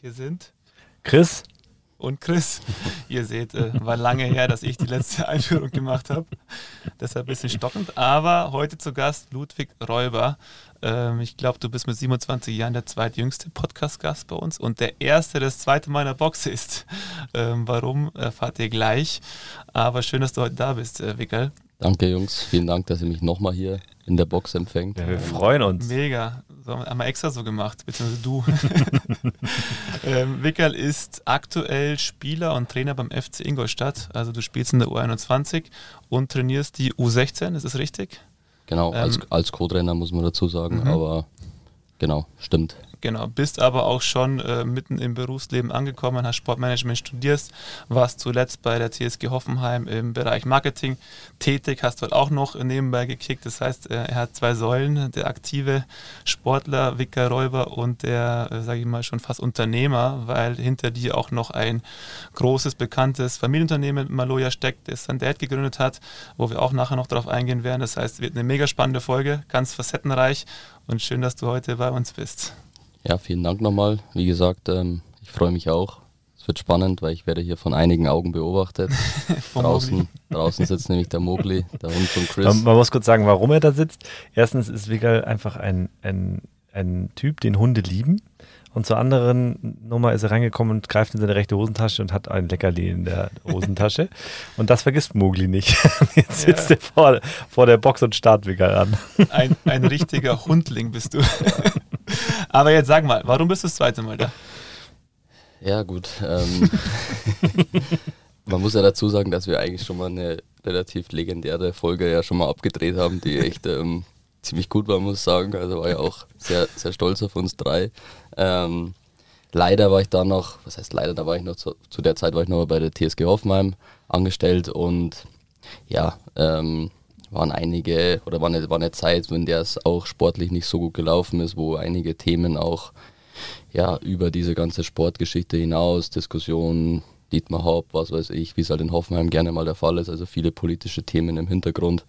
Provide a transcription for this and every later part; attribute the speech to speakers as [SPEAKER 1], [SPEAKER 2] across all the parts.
[SPEAKER 1] Hier sind
[SPEAKER 2] Chris
[SPEAKER 1] und Chris. Ihr seht, äh, war lange her, dass ich die letzte Einführung gemacht habe. Deshalb ein bisschen stockend. Aber heute zu Gast Ludwig Räuber. Ähm, ich glaube, du bist mit 27 Jahren der zweitjüngste Podcast-Gast bei uns und der erste, der das zweite Mal in der Box ist. Ähm, warum, erfahrt ihr gleich. Aber schön, dass du heute da bist, äh, Wickel.
[SPEAKER 3] Danke, Jungs. Vielen Dank, dass ihr mich nochmal hier in der Box empfängt.
[SPEAKER 2] Ja, wir freuen uns.
[SPEAKER 1] Mega. Haben wir extra so gemacht, beziehungsweise du. ähm, Wickerl ist aktuell Spieler und Trainer beim FC Ingolstadt. Also du spielst in der U21 und trainierst die U16, ist das richtig?
[SPEAKER 3] Genau, als, ähm, als Co-Trainer muss man dazu sagen, mhm. aber genau, stimmt.
[SPEAKER 1] Genau, bist aber auch schon äh, mitten im Berufsleben angekommen, hast Sportmanagement studierst, warst zuletzt bei der TSG Hoffenheim im Bereich Marketing tätig, hast dort auch noch nebenbei gekickt. Das heißt, äh, er hat zwei Säulen, der aktive Sportler, Wicker Räuber und der, äh, sage ich mal, schon fast Unternehmer, weil hinter dir auch noch ein großes, bekanntes Familienunternehmen Maloja steckt, das sein Dad gegründet hat, wo wir auch nachher noch darauf eingehen werden. Das heißt, wird eine mega spannende Folge, ganz facettenreich und schön, dass du heute bei uns bist.
[SPEAKER 3] Ja, vielen Dank nochmal. Wie gesagt, ähm, ich freue mich auch. Es wird spannend, weil ich werde hier von einigen Augen beobachtet. draußen, draußen sitzt nämlich der Mogli, der Hund von Chris.
[SPEAKER 2] Man, man, muss kurz sagen, warum er da sitzt. Erstens ist Wiggal einfach ein, ein, ein Typ, den Hunde lieben. Und zur anderen Nummer ist er reingekommen und greift in seine rechte Hosentasche und hat ein Leckerli in der Hosentasche. und das vergisst Mogli nicht. Jetzt sitzt ja. er vor, vor der Box und starrt Wiggal an.
[SPEAKER 1] Ein, ein richtiger Hundling bist du. Aber jetzt sag mal, warum bist du das zweite Mal da?
[SPEAKER 3] Ja, gut. Ähm, man muss ja dazu sagen, dass wir eigentlich schon mal eine relativ legendäre Folge ja schon mal abgedreht haben, die echt ähm, ziemlich gut war, muss ich sagen. Also war ja auch sehr, sehr stolz auf uns drei. Ähm, leider war ich da noch, was heißt leider, da war ich noch zu, zu, der Zeit war ich noch bei der TSG Hoffenheim angestellt und ja, ähm, waren einige, oder war eine, war eine Zeit, in der es auch sportlich nicht so gut gelaufen ist, wo einige Themen auch ja, über diese ganze Sportgeschichte hinaus, Diskussionen, Dietmar Haupt, was weiß ich, wie es halt in Hoffenheim gerne mal der Fall ist, also viele politische Themen im Hintergrund.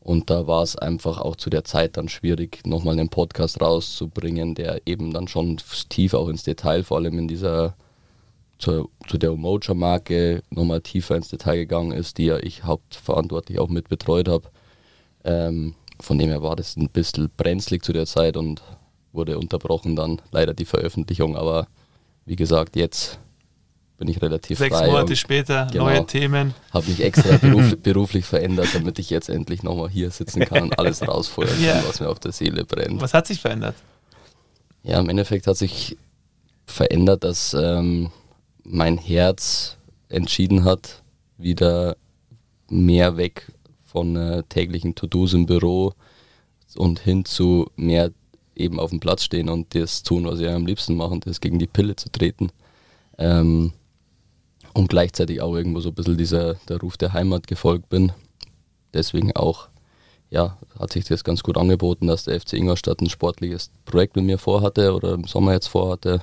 [SPEAKER 3] Und da war es einfach auch zu der Zeit dann schwierig, nochmal einen Podcast rauszubringen, der eben dann schon tief auch ins Detail, vor allem in dieser zur, zu der Umoja-Marke nochmal tiefer ins Detail gegangen ist, die ja ich hauptverantwortlich auch mit betreut habe. Ähm, von dem her war das ein bisschen brenzlig zu der Zeit und wurde unterbrochen dann leider die Veröffentlichung. Aber wie gesagt, jetzt bin ich relativ
[SPEAKER 1] Sechs
[SPEAKER 3] frei.
[SPEAKER 1] Sechs Monate später, genau, neue Themen.
[SPEAKER 3] Habe mich extra beruf, beruflich verändert, damit ich jetzt endlich nochmal hier sitzen kann und alles rausfeuern kann, was mir auf der Seele brennt.
[SPEAKER 1] Was hat sich verändert?
[SPEAKER 3] Ja, im Endeffekt hat sich verändert, dass ähm, mein Herz entschieden hat, wieder mehr weg von äh, täglichen To-Dos im Büro und hin zu mehr eben auf dem Platz stehen und das tun, was ich am liebsten mache, das gegen die Pille zu treten. Ähm, und gleichzeitig auch irgendwo so ein bisschen dieser der Ruf der Heimat gefolgt bin. Deswegen auch, ja, hat sich das ganz gut angeboten, dass der FC Ingolstadt ein sportliches Projekt mit mir vorhatte oder im Sommer jetzt vorhatte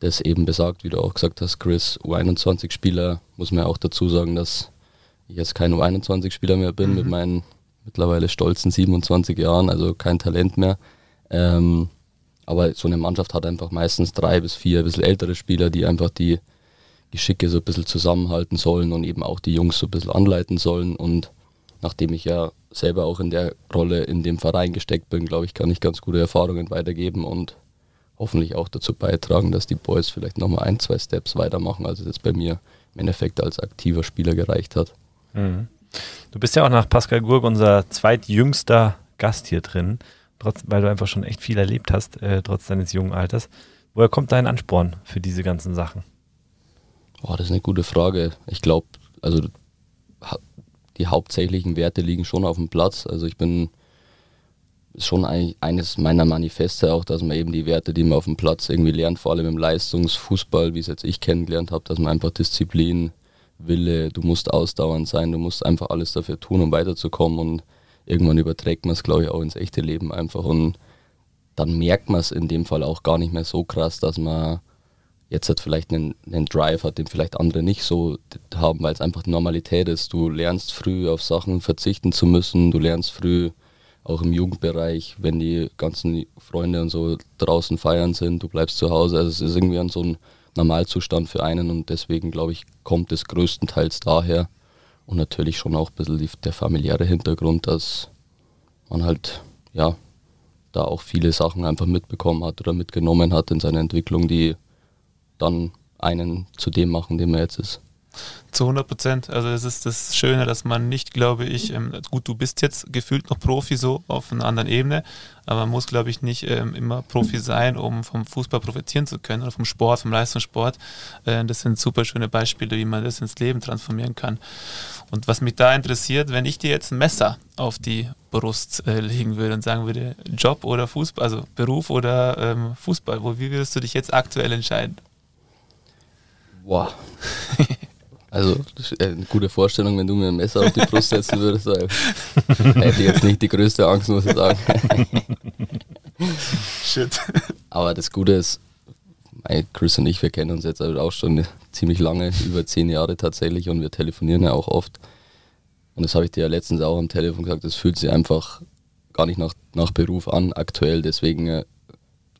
[SPEAKER 3] das eben besagt, wie du auch gesagt hast, Chris, U21-Spieler, muss man ja auch dazu sagen, dass ich jetzt kein U21-Spieler mehr bin mhm. mit meinen mittlerweile stolzen 27 Jahren, also kein Talent mehr. Ähm, aber so eine Mannschaft hat einfach meistens drei bis vier ein bisschen ältere Spieler, die einfach die Geschicke so ein bisschen zusammenhalten sollen und eben auch die Jungs so ein bisschen anleiten sollen. Und nachdem ich ja selber auch in der Rolle in dem Verein gesteckt bin, glaube ich, kann ich ganz gute Erfahrungen weitergeben und hoffentlich auch dazu beitragen, dass die Boys vielleicht nochmal ein, zwei Steps weitermachen, als es jetzt bei mir im Endeffekt als aktiver Spieler gereicht hat.
[SPEAKER 2] Mhm. Du bist ja auch nach Pascal Gurg unser zweitjüngster Gast hier drin, trotz, weil du einfach schon echt viel erlebt hast, äh, trotz deines jungen Alters. Woher kommt dein Ansporn für diese ganzen Sachen?
[SPEAKER 3] Boah, das ist eine gute Frage. Ich glaube, also die hauptsächlichen Werte liegen schon auf dem Platz. Also ich bin ist schon eigentlich eines meiner Manifeste auch, dass man eben die Werte, die man auf dem Platz irgendwie lernt, vor allem im Leistungsfußball, wie es jetzt ich kennengelernt habe, dass man einfach Disziplin, Wille, du musst ausdauernd sein, du musst einfach alles dafür tun, um weiterzukommen und irgendwann überträgt man es, glaube ich, auch ins echte Leben einfach und dann merkt man es in dem Fall auch gar nicht mehr so krass, dass man jetzt hat vielleicht einen, einen Drive hat, den vielleicht andere nicht so haben, weil es einfach Normalität ist. Du lernst früh auf Sachen verzichten zu müssen, du lernst früh auch im Jugendbereich, wenn die ganzen Freunde und so draußen feiern sind, du bleibst zu Hause. Also es ist irgendwie an so ein Normalzustand für einen und deswegen glaube ich, kommt es größtenteils daher und natürlich schon auch ein bisschen der familiäre Hintergrund, dass man halt ja da auch viele Sachen einfach mitbekommen hat oder mitgenommen hat in seiner Entwicklung, die dann einen zu dem machen, dem er jetzt ist.
[SPEAKER 1] Zu 100 Prozent. Also es ist das Schöne, dass man nicht, glaube ich, ähm, gut, du bist jetzt gefühlt noch Profi so auf einer anderen Ebene, aber man muss, glaube ich, nicht ähm, immer Profi sein, um vom Fußball profitieren zu können oder vom Sport, vom Leistungssport. Äh, das sind super schöne Beispiele, wie man das ins Leben transformieren kann. Und was mich da interessiert, wenn ich dir jetzt ein Messer auf die Brust äh, legen würde und sagen würde, Job oder Fußball, also Beruf oder ähm, Fußball, wo, wie würdest du dich jetzt aktuell entscheiden?
[SPEAKER 3] Boah. Also, eine gute Vorstellung, wenn du mir ein Messer auf die Brust setzen würdest. hätte ich jetzt nicht die größte Angst, muss ich sagen. Shit. Aber das Gute ist, Chris und ich, wir kennen uns jetzt auch schon ziemlich lange, über zehn Jahre tatsächlich, und wir telefonieren ja auch oft. Und das habe ich dir ja letztens auch am Telefon gesagt, das fühlt sich einfach gar nicht nach, nach Beruf an aktuell. Deswegen äh,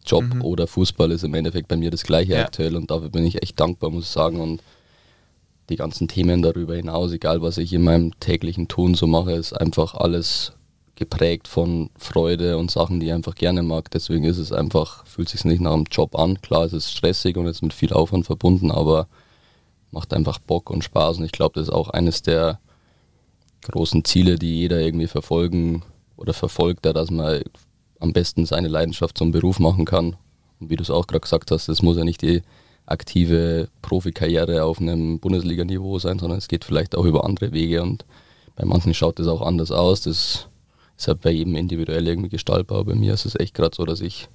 [SPEAKER 3] Job mhm. oder Fußball ist im Endeffekt bei mir das gleiche ja. aktuell und dafür bin ich echt dankbar, muss ich sagen. Und die ganzen Themen darüber hinaus, egal was ich in meinem täglichen Tun so mache, ist einfach alles geprägt von Freude und Sachen, die ich einfach gerne mag. Deswegen ist es einfach, fühlt sich nicht nach einem Job an. Klar, es ist stressig und ist mit viel Aufwand verbunden, aber macht einfach Bock und Spaß. Und ich glaube, das ist auch eines der großen Ziele, die jeder irgendwie verfolgen oder verfolgt, dass man am besten seine Leidenschaft zum Beruf machen kann. Und wie du es auch gerade gesagt hast, das muss ja nicht die aktive Profikarriere auf einem Bundesliga-Niveau sein, sondern es geht vielleicht auch über andere Wege und bei manchen schaut das auch anders aus. Das ist halt bei jedem individuell irgendwie gestaltbar. Bei mir ist es echt gerade so, dass ich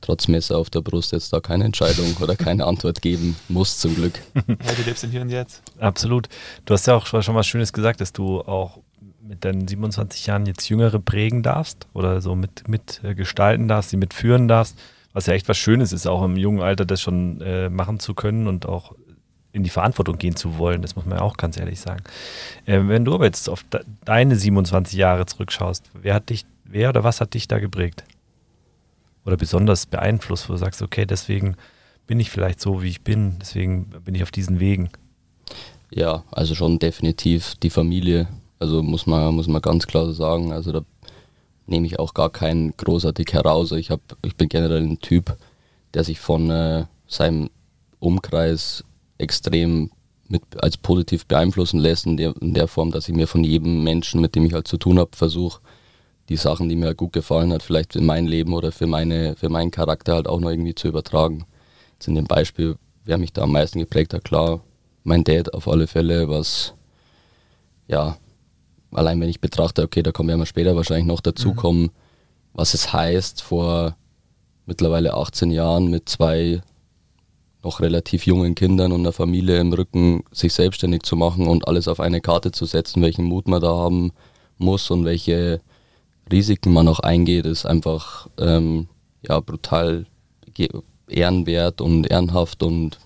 [SPEAKER 3] trotz Messer auf der Brust jetzt da keine Entscheidung oder keine Antwort geben muss, zum Glück.
[SPEAKER 1] Ja, du lebst in hier und jetzt.
[SPEAKER 2] Absolut. Du hast ja auch schon was Schönes gesagt, dass du auch mit deinen 27 Jahren jetzt Jüngere prägen darfst oder so mit, mit äh, gestalten darfst, sie mitführen darfst was ja echt was Schönes ist, auch im jungen Alter das schon äh, machen zu können und auch in die Verantwortung gehen zu wollen. Das muss man ja auch ganz ehrlich sagen. Äh, wenn du aber jetzt auf de deine 27 Jahre zurückschaust, wer hat dich, wer oder was hat dich da geprägt? Oder besonders beeinflusst, wo du sagst, okay, deswegen bin ich vielleicht so, wie ich bin, deswegen bin ich auf diesen Wegen.
[SPEAKER 3] Ja, also schon definitiv die Familie. Also muss man, muss man ganz klar sagen. Also da nehme ich auch gar keinen großartig heraus. Ich, hab, ich bin generell ein Typ, der sich von äh, seinem Umkreis extrem mit, als positiv beeinflussen lässt, in der, in der Form, dass ich mir von jedem Menschen, mit dem ich halt zu tun habe, versuche, die Sachen, die mir halt gut gefallen hat, vielleicht in mein Leben oder für, meine, für meinen Charakter halt auch noch irgendwie zu übertragen. Jetzt in dem Beispiel, wer mich da am meisten geprägt hat, klar, mein Dad auf alle Fälle, was ja allein wenn ich betrachte, okay, da kommen wir ja später wahrscheinlich noch dazu mhm. kommen, was es heißt, vor mittlerweile 18 Jahren mit zwei noch relativ jungen Kindern und einer Familie im Rücken sich selbstständig zu machen und alles auf eine Karte zu setzen, welchen Mut man da haben muss und welche Risiken man auch eingeht, ist einfach ähm, ja brutal ehrenwert und ehrenhaft und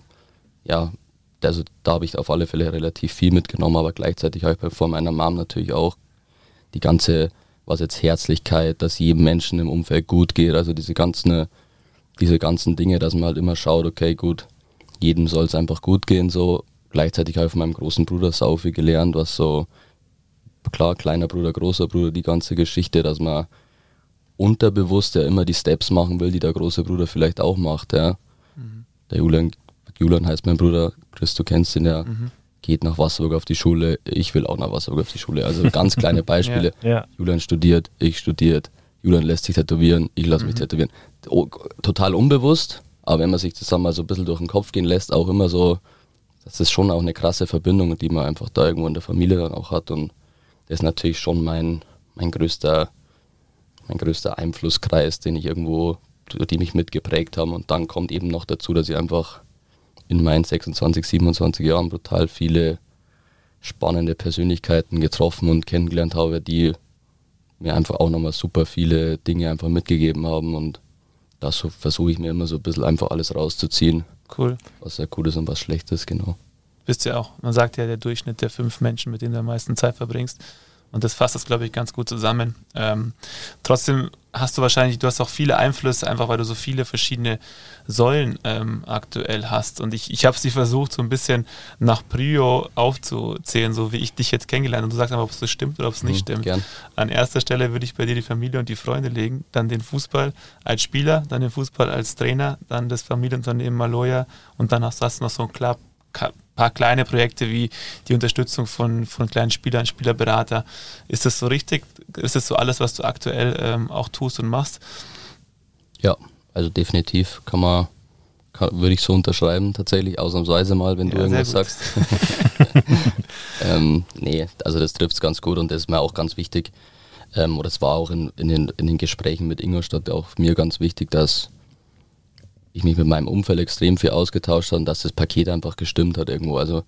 [SPEAKER 3] ja also da habe ich auf alle Fälle relativ viel mitgenommen, aber gleichzeitig habe ich vor meiner Mom natürlich auch die ganze, was jetzt Herzlichkeit, dass jedem Menschen im Umfeld gut geht, also diese ganzen, diese ganzen Dinge, dass man halt immer schaut, okay, gut, jedem soll es einfach gut gehen, so. Gleichzeitig habe ich von meinem großen Bruder sau viel gelernt, was so, klar, kleiner Bruder, großer Bruder, die ganze Geschichte, dass man unterbewusst ja immer die Steps machen will, die der große Bruder vielleicht auch macht, ja. Mhm. Der Julian Julian heißt mein Bruder, Chris, du kennst ihn ja, mhm. geht nach Wasserburg auf die Schule, ich will auch nach Wasserburg auf die Schule. Also ganz kleine Beispiele. ja, ja. Julian studiert, ich studiert, Julian lässt sich tätowieren, ich lasse mhm. mich tätowieren. Oh, total unbewusst, aber wenn man sich das dann mal so ein bisschen durch den Kopf gehen lässt, auch immer so, das ist schon auch eine krasse Verbindung, die man einfach da irgendwo in der Familie dann auch hat und das ist natürlich schon mein, mein größter mein größter Einflusskreis, den ich irgendwo, die mich mitgeprägt haben. Und dann kommt eben noch dazu, dass ich einfach in meinen 26, 27 Jahren brutal viele spannende Persönlichkeiten getroffen und kennengelernt habe, die mir einfach auch nochmal super viele Dinge einfach mitgegeben haben und da so versuche ich mir immer so ein bisschen einfach alles rauszuziehen.
[SPEAKER 1] Cool.
[SPEAKER 3] Was sehr gut ist und was schlecht ist, genau.
[SPEAKER 1] Bist ja auch, man sagt ja der Durchschnitt der fünf Menschen, mit denen du am meisten Zeit verbringst. Und das fasst das, glaube ich, ganz gut zusammen. Ähm, trotzdem hast du wahrscheinlich, du hast auch viele Einflüsse, einfach weil du so viele verschiedene Säulen ähm, aktuell hast. Und ich, ich habe sie versucht, so ein bisschen nach Prio aufzuzählen, so wie ich dich jetzt kennengelernt habe. Und du sagst einfach, ob es das stimmt oder ob es nicht mhm, stimmt. Gern. An erster Stelle würde ich bei dir die Familie und die Freunde legen, dann den Fußball als Spieler, dann den Fußball als Trainer, dann das Familienunternehmen Maloya und dann hast du noch so ein klar paar kleine Projekte wie die Unterstützung von, von kleinen Spielern, Spielerberater. Ist das so richtig? Ist das so alles, was du aktuell ähm, auch tust und machst?
[SPEAKER 3] Ja, also definitiv kann man, kann, würde ich so unterschreiben, tatsächlich, ausnahmsweise mal, wenn ja, du irgendwas sagst. ähm, nee, also das trifft es ganz gut und das ist mir auch ganz wichtig. Ähm, oder es war auch in, in, den, in den Gesprächen mit Ingolstadt auch mir ganz wichtig, dass ich mich mit meinem Umfeld extrem viel ausgetauscht habe und dass das Paket einfach gestimmt hat irgendwo. Also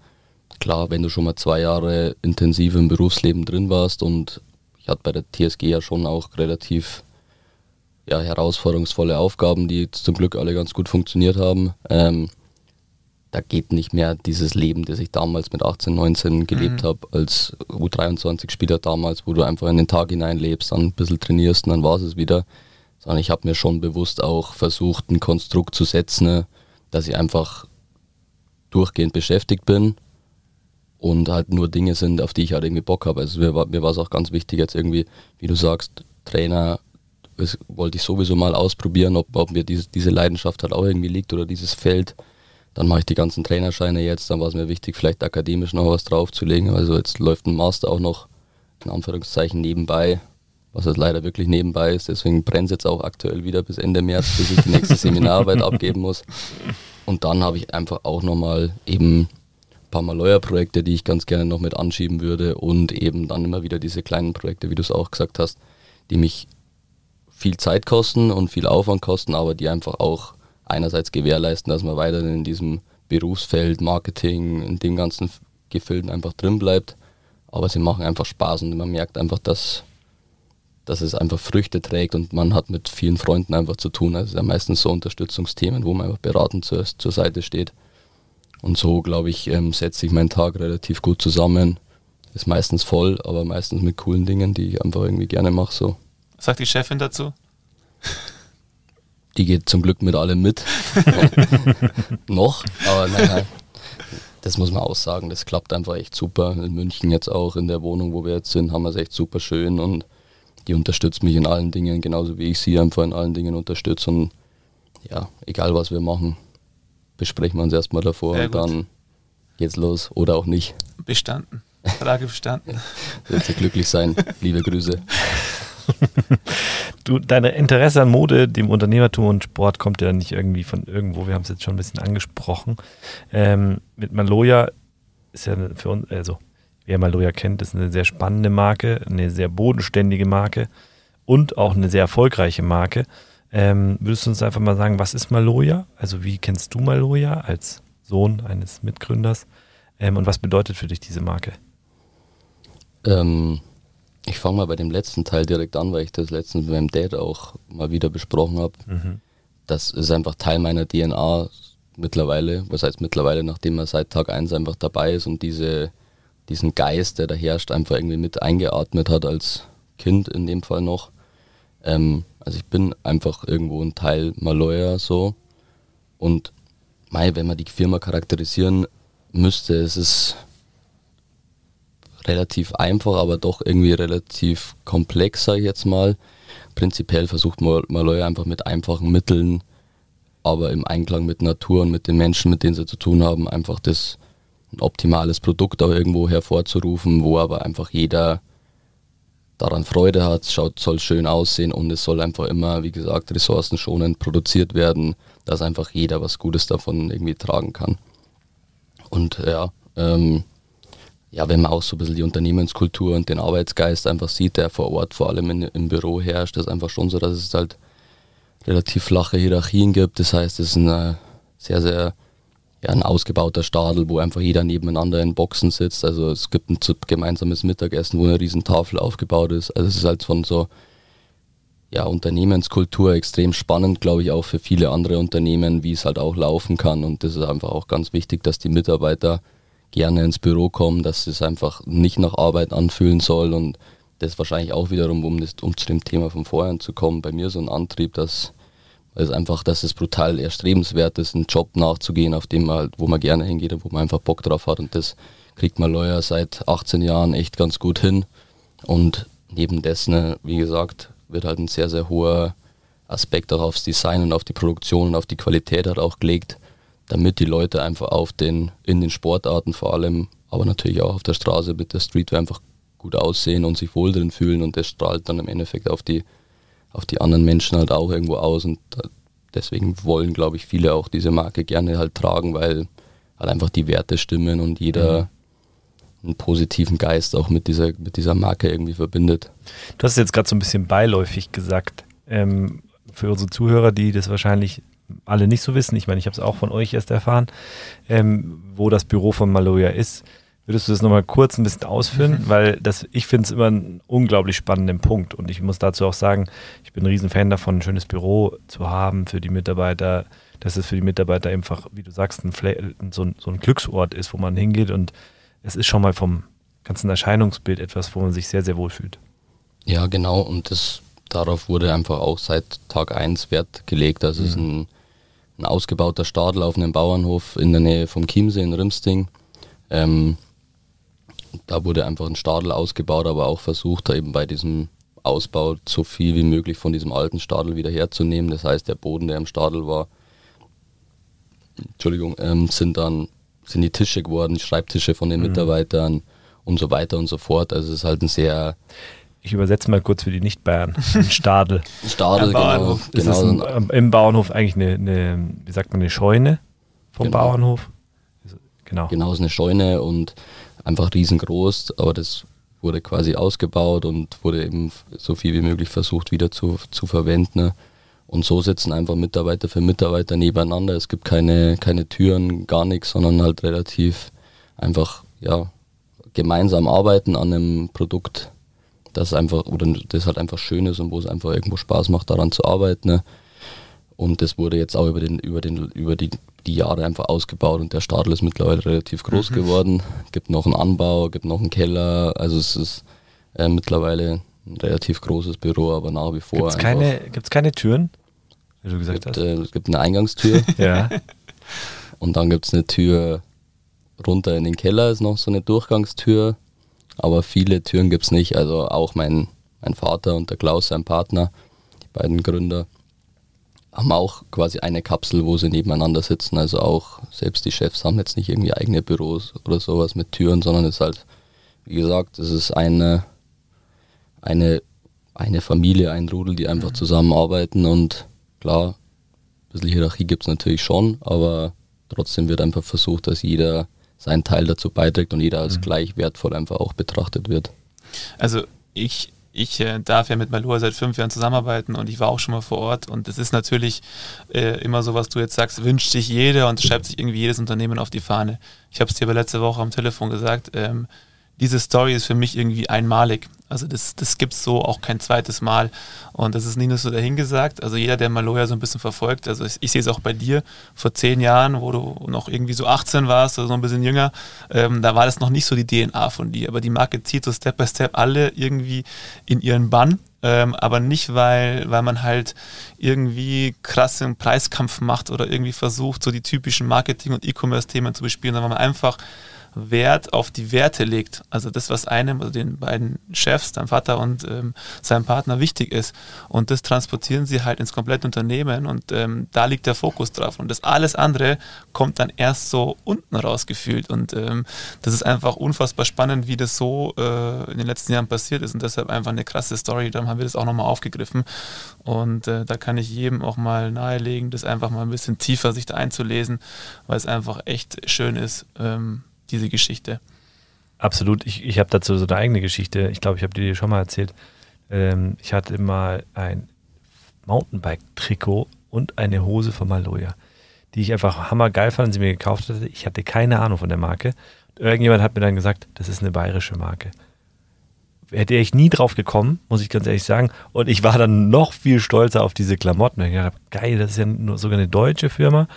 [SPEAKER 3] klar, wenn du schon mal zwei Jahre intensiv im Berufsleben drin warst und ich hatte bei der TSG ja schon auch relativ ja, herausforderungsvolle Aufgaben, die zum Glück alle ganz gut funktioniert haben. Ähm, da geht nicht mehr dieses Leben, das ich damals mit 18, 19 gelebt mhm. habe, als U23-Spieler damals, wo du einfach in den Tag hineinlebst, dann ein bisschen trainierst und dann war es wieder sondern ich habe mir schon bewusst auch versucht, ein Konstrukt zu setzen, dass ich einfach durchgehend beschäftigt bin und halt nur Dinge sind, auf die ich halt irgendwie Bock habe. Also mir war, mir war es auch ganz wichtig jetzt irgendwie, wie du sagst, Trainer, das wollte ich sowieso mal ausprobieren, ob, ob mir diese, diese Leidenschaft halt auch irgendwie liegt oder dieses Feld. Dann mache ich die ganzen Trainerscheine jetzt, dann war es mir wichtig, vielleicht akademisch noch was draufzulegen. Also jetzt läuft ein Master auch noch in Anführungszeichen nebenbei was jetzt leider wirklich nebenbei ist. Deswegen brennt es jetzt auch aktuell wieder bis Ende März, bis ich die nächste Seminararbeit abgeben muss. Und dann habe ich einfach auch nochmal eben ein paar Mal Lawyer-Projekte, die ich ganz gerne noch mit anschieben würde und eben dann immer wieder diese kleinen Projekte, wie du es auch gesagt hast, die mich viel Zeit kosten und viel Aufwand kosten, aber die einfach auch einerseits gewährleisten, dass man weiterhin in diesem Berufsfeld, Marketing, in dem ganzen Gefilden einfach drin bleibt. Aber sie machen einfach Spaß und man merkt einfach, dass dass es einfach Früchte trägt und man hat mit vielen Freunden einfach zu tun. Also ja meistens so Unterstützungsthemen, wo man einfach beratend zur, zur Seite steht. Und so, glaube ich, ähm, setze ich meinen Tag relativ gut zusammen. Ist meistens voll, aber meistens mit coolen Dingen, die ich einfach irgendwie gerne mache. So.
[SPEAKER 1] Was sagt die Chefin dazu?
[SPEAKER 3] Die geht zum Glück mit allem mit. Noch, aber naja, das muss man auch sagen. Das klappt einfach echt super. In München jetzt auch, in der Wohnung, wo wir jetzt sind, haben wir es echt super schön und die unterstützt mich in allen Dingen, genauso wie ich sie einfach in allen Dingen unterstütze. Und ja, egal was wir machen, besprechen wir uns erstmal davor Sehr und gut. dann geht's los oder auch nicht.
[SPEAKER 1] Bestanden. Frage bestanden.
[SPEAKER 3] Wird sie glücklich sein. Liebe Grüße.
[SPEAKER 2] Du, deine Interesse an Mode, dem Unternehmertum und Sport kommt ja nicht irgendwie von irgendwo. Wir haben es jetzt schon ein bisschen angesprochen. Ähm, mit Maloya ist ja für uns, also wer Maloya kennt, ist eine sehr spannende Marke, eine sehr bodenständige Marke und auch eine sehr erfolgreiche Marke. Ähm, würdest du uns einfach mal sagen, was ist Maloya? Also wie kennst du Maloya als Sohn eines Mitgründers? Ähm, und was bedeutet für dich diese Marke?
[SPEAKER 3] Ähm, ich fange mal bei dem letzten Teil direkt an, weil ich das letztens mit meinem Dad auch mal wieder besprochen habe. Mhm. Das ist einfach Teil meiner DNA mittlerweile. Was heißt mittlerweile, nachdem er seit Tag 1 einfach dabei ist und diese diesen Geist, der da herrscht, einfach irgendwie mit eingeatmet hat als Kind in dem Fall noch. Ähm, also ich bin einfach irgendwo ein Teil Maloya so. Und mei, wenn man die Firma charakterisieren müsste, es ist relativ einfach, aber doch irgendwie relativ komplex, sage ich jetzt mal. Prinzipiell versucht Maloya einfach mit einfachen Mitteln, aber im Einklang mit Natur und mit den Menschen, mit denen sie zu tun haben, einfach das optimales Produkt auch irgendwo hervorzurufen, wo aber einfach jeder daran Freude hat, schaut, soll schön aussehen und es soll einfach immer, wie gesagt, ressourcenschonend produziert werden, dass einfach jeder was Gutes davon irgendwie tragen kann. Und ja, ähm, ja, wenn man auch so ein bisschen die Unternehmenskultur und den Arbeitsgeist einfach sieht, der vor Ort vor allem in, im Büro herrscht, ist einfach schon so, dass es halt relativ flache Hierarchien gibt. Das heißt, es ist ein sehr, sehr ja, ein ausgebauter Stadel, wo einfach jeder nebeneinander in Boxen sitzt. Also es gibt ein gemeinsames Mittagessen, wo eine riesen Tafel aufgebaut ist. Also es ist halt von so ja, Unternehmenskultur extrem spannend, glaube ich, auch für viele andere Unternehmen, wie es halt auch laufen kann. Und das ist einfach auch ganz wichtig, dass die Mitarbeiter gerne ins Büro kommen, dass es einfach nicht nach Arbeit anfühlen soll und das wahrscheinlich auch wiederum, um, das, um zu dem Thema von vorhin zu kommen, bei mir so ein Antrieb, dass es einfach, dass es brutal erstrebenswert ist, einen Job nachzugehen, auf dem man halt, wo man gerne hingeht und wo man einfach Bock drauf hat. Und das kriegt man Lawyer seit 18 Jahren echt ganz gut hin. Und neben dessen, wie gesagt, wird halt ein sehr, sehr hoher Aspekt auch aufs Design und auf die Produktion und auf die Qualität halt auch gelegt, damit die Leute einfach auf den, in den Sportarten vor allem, aber natürlich auch auf der Straße mit der Streetwear einfach gut aussehen und sich wohl drin fühlen und das strahlt dann im Endeffekt auf die, auf die anderen Menschen halt auch irgendwo aus und deswegen wollen, glaube ich, viele auch diese Marke gerne halt tragen, weil halt einfach die Werte stimmen und jeder mhm. einen positiven Geist auch mit dieser, mit dieser Marke irgendwie verbindet.
[SPEAKER 2] Du hast jetzt gerade so ein bisschen beiläufig gesagt, ähm, für unsere Zuhörer, die das wahrscheinlich alle nicht so wissen, ich meine, ich habe es auch von euch erst erfahren, ähm, wo das Büro von Maloya ist. Würdest du das nochmal kurz ein bisschen ausführen? Mhm. Weil das, ich finde es immer einen unglaublich spannenden Punkt. Und ich muss dazu auch sagen, ich bin ein Riesenfan davon, ein schönes Büro zu haben für die Mitarbeiter, dass es für die Mitarbeiter einfach, wie du sagst, ein so, ein, so ein Glücksort ist, wo man hingeht. Und es ist schon mal vom ganzen Erscheinungsbild etwas, wo man sich sehr, sehr wohl fühlt.
[SPEAKER 3] Ja, genau. Und das, darauf wurde einfach auch seit Tag 1 Wert gelegt. Also mhm. es ist ein, ein ausgebauter Stadel auf einem Bauernhof in der Nähe vom Chiemsee in Rimsting. Ähm, da wurde einfach ein Stadel ausgebaut, aber auch versucht, da eben bei diesem Ausbau so viel wie möglich von diesem alten Stadel wieder herzunehmen. Das heißt, der Boden, der im Stadel war, Entschuldigung, ähm, sind dann sind die Tische geworden, die Schreibtische von den mhm. Mitarbeitern und so weiter und so fort. Also es ist halt ein sehr
[SPEAKER 2] ich übersetze mal kurz für die Nicht-Bayern. Stadel.
[SPEAKER 3] Stadel, genau.
[SPEAKER 2] genau. Ein, Im Bauernhof eigentlich eine, eine, wie sagt man, eine Scheune vom genau. Bauernhof.
[SPEAKER 3] Genau. Genau, ist eine Scheune und einfach riesengroß, aber das wurde quasi ausgebaut und wurde eben so viel wie möglich versucht wieder zu, zu verwenden. Ne? Und so sitzen einfach Mitarbeiter für Mitarbeiter nebeneinander. Es gibt keine, keine Türen, gar nichts, sondern halt relativ einfach ja, gemeinsam arbeiten an einem Produkt, das einfach oder das halt einfach schön ist und wo es einfach irgendwo Spaß macht, daran zu arbeiten. Ne? Und das wurde jetzt auch über den, über den, über die die Jahre einfach ausgebaut und der Stadel ist mittlerweile relativ groß mhm. geworden. Gibt noch einen Anbau, gibt noch einen Keller, also es ist äh, mittlerweile ein relativ großes Büro, aber nach wie vor.
[SPEAKER 2] Gibt es keine, keine Türen?
[SPEAKER 3] Wie du gesagt gibt, hast. Äh, es gibt eine Eingangstür.
[SPEAKER 2] ja.
[SPEAKER 3] Und dann gibt es eine Tür runter in den Keller, ist noch so eine Durchgangstür. Aber viele Türen gibt es nicht. Also auch mein, mein Vater und der Klaus, sein Partner, die beiden Gründer, haben auch quasi eine Kapsel, wo sie nebeneinander sitzen. Also auch selbst die Chefs haben jetzt nicht irgendwie eigene Büros oder sowas mit Türen, sondern es ist halt, wie gesagt, es ist eine, eine, eine Familie, ein Rudel, die einfach mhm. zusammenarbeiten und klar, ein bisschen Hierarchie gibt es natürlich schon, aber trotzdem wird einfach versucht, dass jeder seinen Teil dazu beiträgt und jeder als mhm. gleich wertvoll einfach auch betrachtet wird.
[SPEAKER 1] Also ich ich äh, darf ja mit Malua seit fünf Jahren zusammenarbeiten und ich war auch schon mal vor Ort und es ist natürlich äh, immer so, was du jetzt sagst, wünscht sich jeder und schreibt sich irgendwie jedes Unternehmen auf die Fahne. Ich habe es dir aber letzte Woche am Telefon gesagt, ähm, diese Story ist für mich irgendwie einmalig. Also das, das gibt es so auch kein zweites Mal. Und das ist nicht nur so dahingesagt. Also jeder, der Maloya so ein bisschen verfolgt, also ich, ich sehe es auch bei dir, vor zehn Jahren, wo du noch irgendwie so 18 warst oder so ein bisschen jünger, ähm, da war das noch nicht so die DNA von dir. Aber die Marke zieht so Step by Step alle irgendwie in ihren Bann. Ähm, aber nicht, weil, weil man halt irgendwie krassen Preiskampf macht oder irgendwie versucht, so die typischen Marketing- und E-Commerce-Themen zu bespielen, sondern weil man einfach Wert auf die Werte legt. Also das, was einem, also den beiden Chefs, deinem Vater und ähm, seinem Partner wichtig ist. Und das transportieren sie halt ins komplette Unternehmen und ähm, da liegt der Fokus drauf. Und das alles andere kommt dann erst so unten rausgefühlt. Und ähm, das ist einfach unfassbar spannend, wie das so äh, in den letzten Jahren passiert ist. Und deshalb einfach eine krasse Story. Dann haben wir das auch nochmal aufgegriffen. Und äh, da kann ich jedem auch mal nahelegen, das einfach mal ein bisschen tiefer sich da einzulesen, weil es einfach echt schön ist. Ähm, diese Geschichte.
[SPEAKER 2] Absolut. Ich, ich habe dazu so eine eigene Geschichte. Ich glaube, ich habe dir schon mal erzählt. Ähm, ich hatte mal ein Mountainbike-Trikot und eine Hose von Maloya, die ich einfach hammergeil fand und sie mir gekauft hatte. Ich hatte keine Ahnung von der Marke. Irgendjemand hat mir dann gesagt, das ist eine bayerische Marke. Hätte ich nie drauf gekommen, muss ich ganz ehrlich sagen. Und ich war dann noch viel stolzer auf diese Klamotten. Ich dachte, geil, das ist ja nur sogar eine deutsche Firma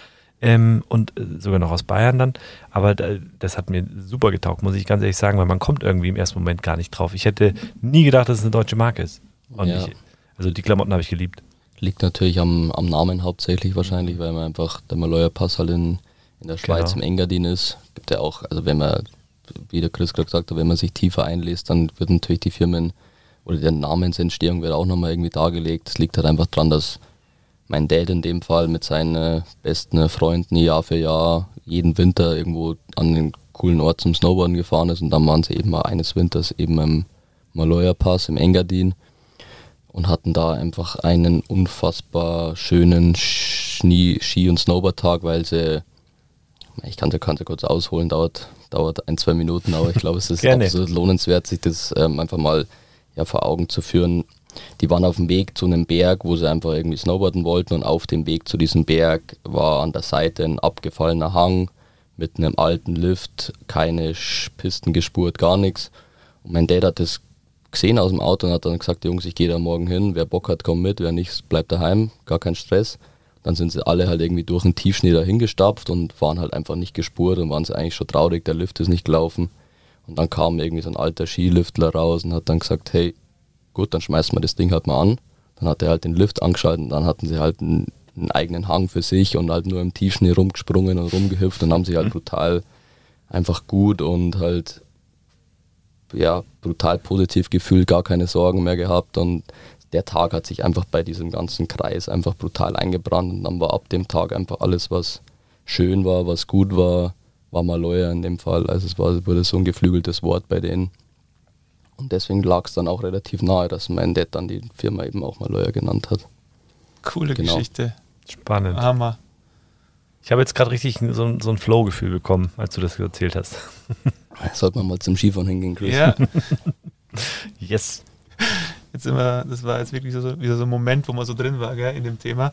[SPEAKER 2] ähm, und äh, sogar noch aus Bayern dann. Aber da, das hat mir super getaugt, muss ich ganz ehrlich sagen, weil man kommt irgendwie im ersten Moment gar nicht drauf. Ich hätte nie gedacht, dass es eine deutsche Marke ist. Und
[SPEAKER 3] Ja.
[SPEAKER 2] ich, also die Klamotten habe ich geliebt.
[SPEAKER 3] Liegt natürlich am, am Namen hauptsächlich wahrscheinlich, weil man einfach der Maloya Pass halt in, in der Schweiz
[SPEAKER 2] Genau.
[SPEAKER 3] im Engadin ist. Gibt ja auch, also wenn man, wie der Chris gerade gesagt hat, wenn man sich tiefer einliest, dann wird natürlich die Firmen oder die Namensentstehung wird auch nochmal irgendwie dargelegt. Es liegt halt einfach dran, dass mein Dad in dem Fall mit seinen äh, besten Freunden Jahr für Jahr jeden Winter irgendwo an den coolen Ort zum Snowboarden gefahren ist. Und dann waren sie eben mal eines Winters eben im Maloya Pass im Engadin. Und hatten da einfach einen unfassbar schönen Ski, Ski- und Snowboard-Tag, weil sie, ich kann sie kurz ausholen, dauert, dauert ein, zwei Minuten, aber ich glaube, es ist absolut lohnenswert, sich das ähm, einfach mal ja, vor Augen zu führen. Die waren auf dem Weg zu einem Berg, wo sie einfach irgendwie snowboarden wollten und auf dem Weg zu diesem Berg war an der Seite ein abgefallener Hang mit einem alten Lift, keine Pisten gespurt, gar nichts. Und mein Dad hat das gesehen aus dem Auto und hat dann gesagt, Jungs, ich gehe da morgen hin, wer Bock hat, kommt mit, wer nicht, bleibt daheim, gar kein Stress. Dann sind sie alle halt irgendwie durch den Tiefschnee da hingestapft und waren halt einfach nicht gespurt und waren sie eigentlich schon traurig, der Lift ist nicht gelaufen. Und dann kam irgendwie so ein alter Skiliftler raus und hat dann gesagt, hey, gut, dann schmeißen wir das Ding halt mal an. Dann hat er halt den Lift angeschaltet und dann hatten sie halt einen, einen eigenen Hang für sich und halt nur im Tiefschnee rumgesprungen und rumgehüpft und haben sich halt brutal einfach gut und halt ja, brutal positiv gefühlt, gar keine Sorgen mehr gehabt und der Tag hat sich einfach bei diesem ganzen Kreis einfach brutal eingebrannt und dann war ab dem Tag einfach alles, was schön war, was gut war, war Maloya in dem Fall. Also es war, wurde so ein geflügeltes Wort bei denen. Und deswegen lag es dann auch relativ nahe, dass mein Dad dann die Firma eben auch Maloya genannt hat.
[SPEAKER 1] Coole
[SPEAKER 3] Genau.
[SPEAKER 1] Geschichte.
[SPEAKER 2] Spannend.
[SPEAKER 1] Hammer.
[SPEAKER 2] Ich habe jetzt gerade richtig so, ein- so ein Flow-Gefühl bekommen, als du das erzählt hast.
[SPEAKER 3] Sollte man mal zum Skifahren hingehen, Chris.
[SPEAKER 1] Ja,
[SPEAKER 2] Yes.
[SPEAKER 1] Jetzt immer, das war jetzt wirklich so, wieder so ein Moment, wo man so drin war, gell, in dem Thema.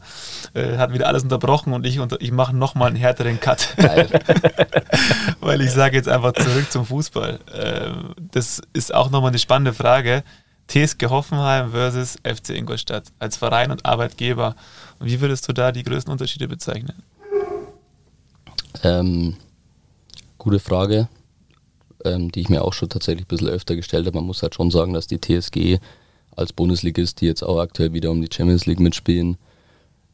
[SPEAKER 1] Äh, hat wieder alles unterbrochen und ich, unter, ich mache nochmal einen härteren Cut. Weil ich sage jetzt einfach zurück zum Fußball. Ähm, das ist auch nochmal eine spannende Frage. TSG Hoffenheim versus FC Ingolstadt als Verein und Arbeitgeber. Und wie würdest du da die größten Unterschiede bezeichnen?
[SPEAKER 3] Ähm, gute Frage, ähm, die ich mir auch schon tatsächlich ein bisschen öfter gestellt habe. Man muss halt schon sagen, dass die TSG als Bundesligist, die jetzt auch aktuell wieder um die Champions League mitspielen,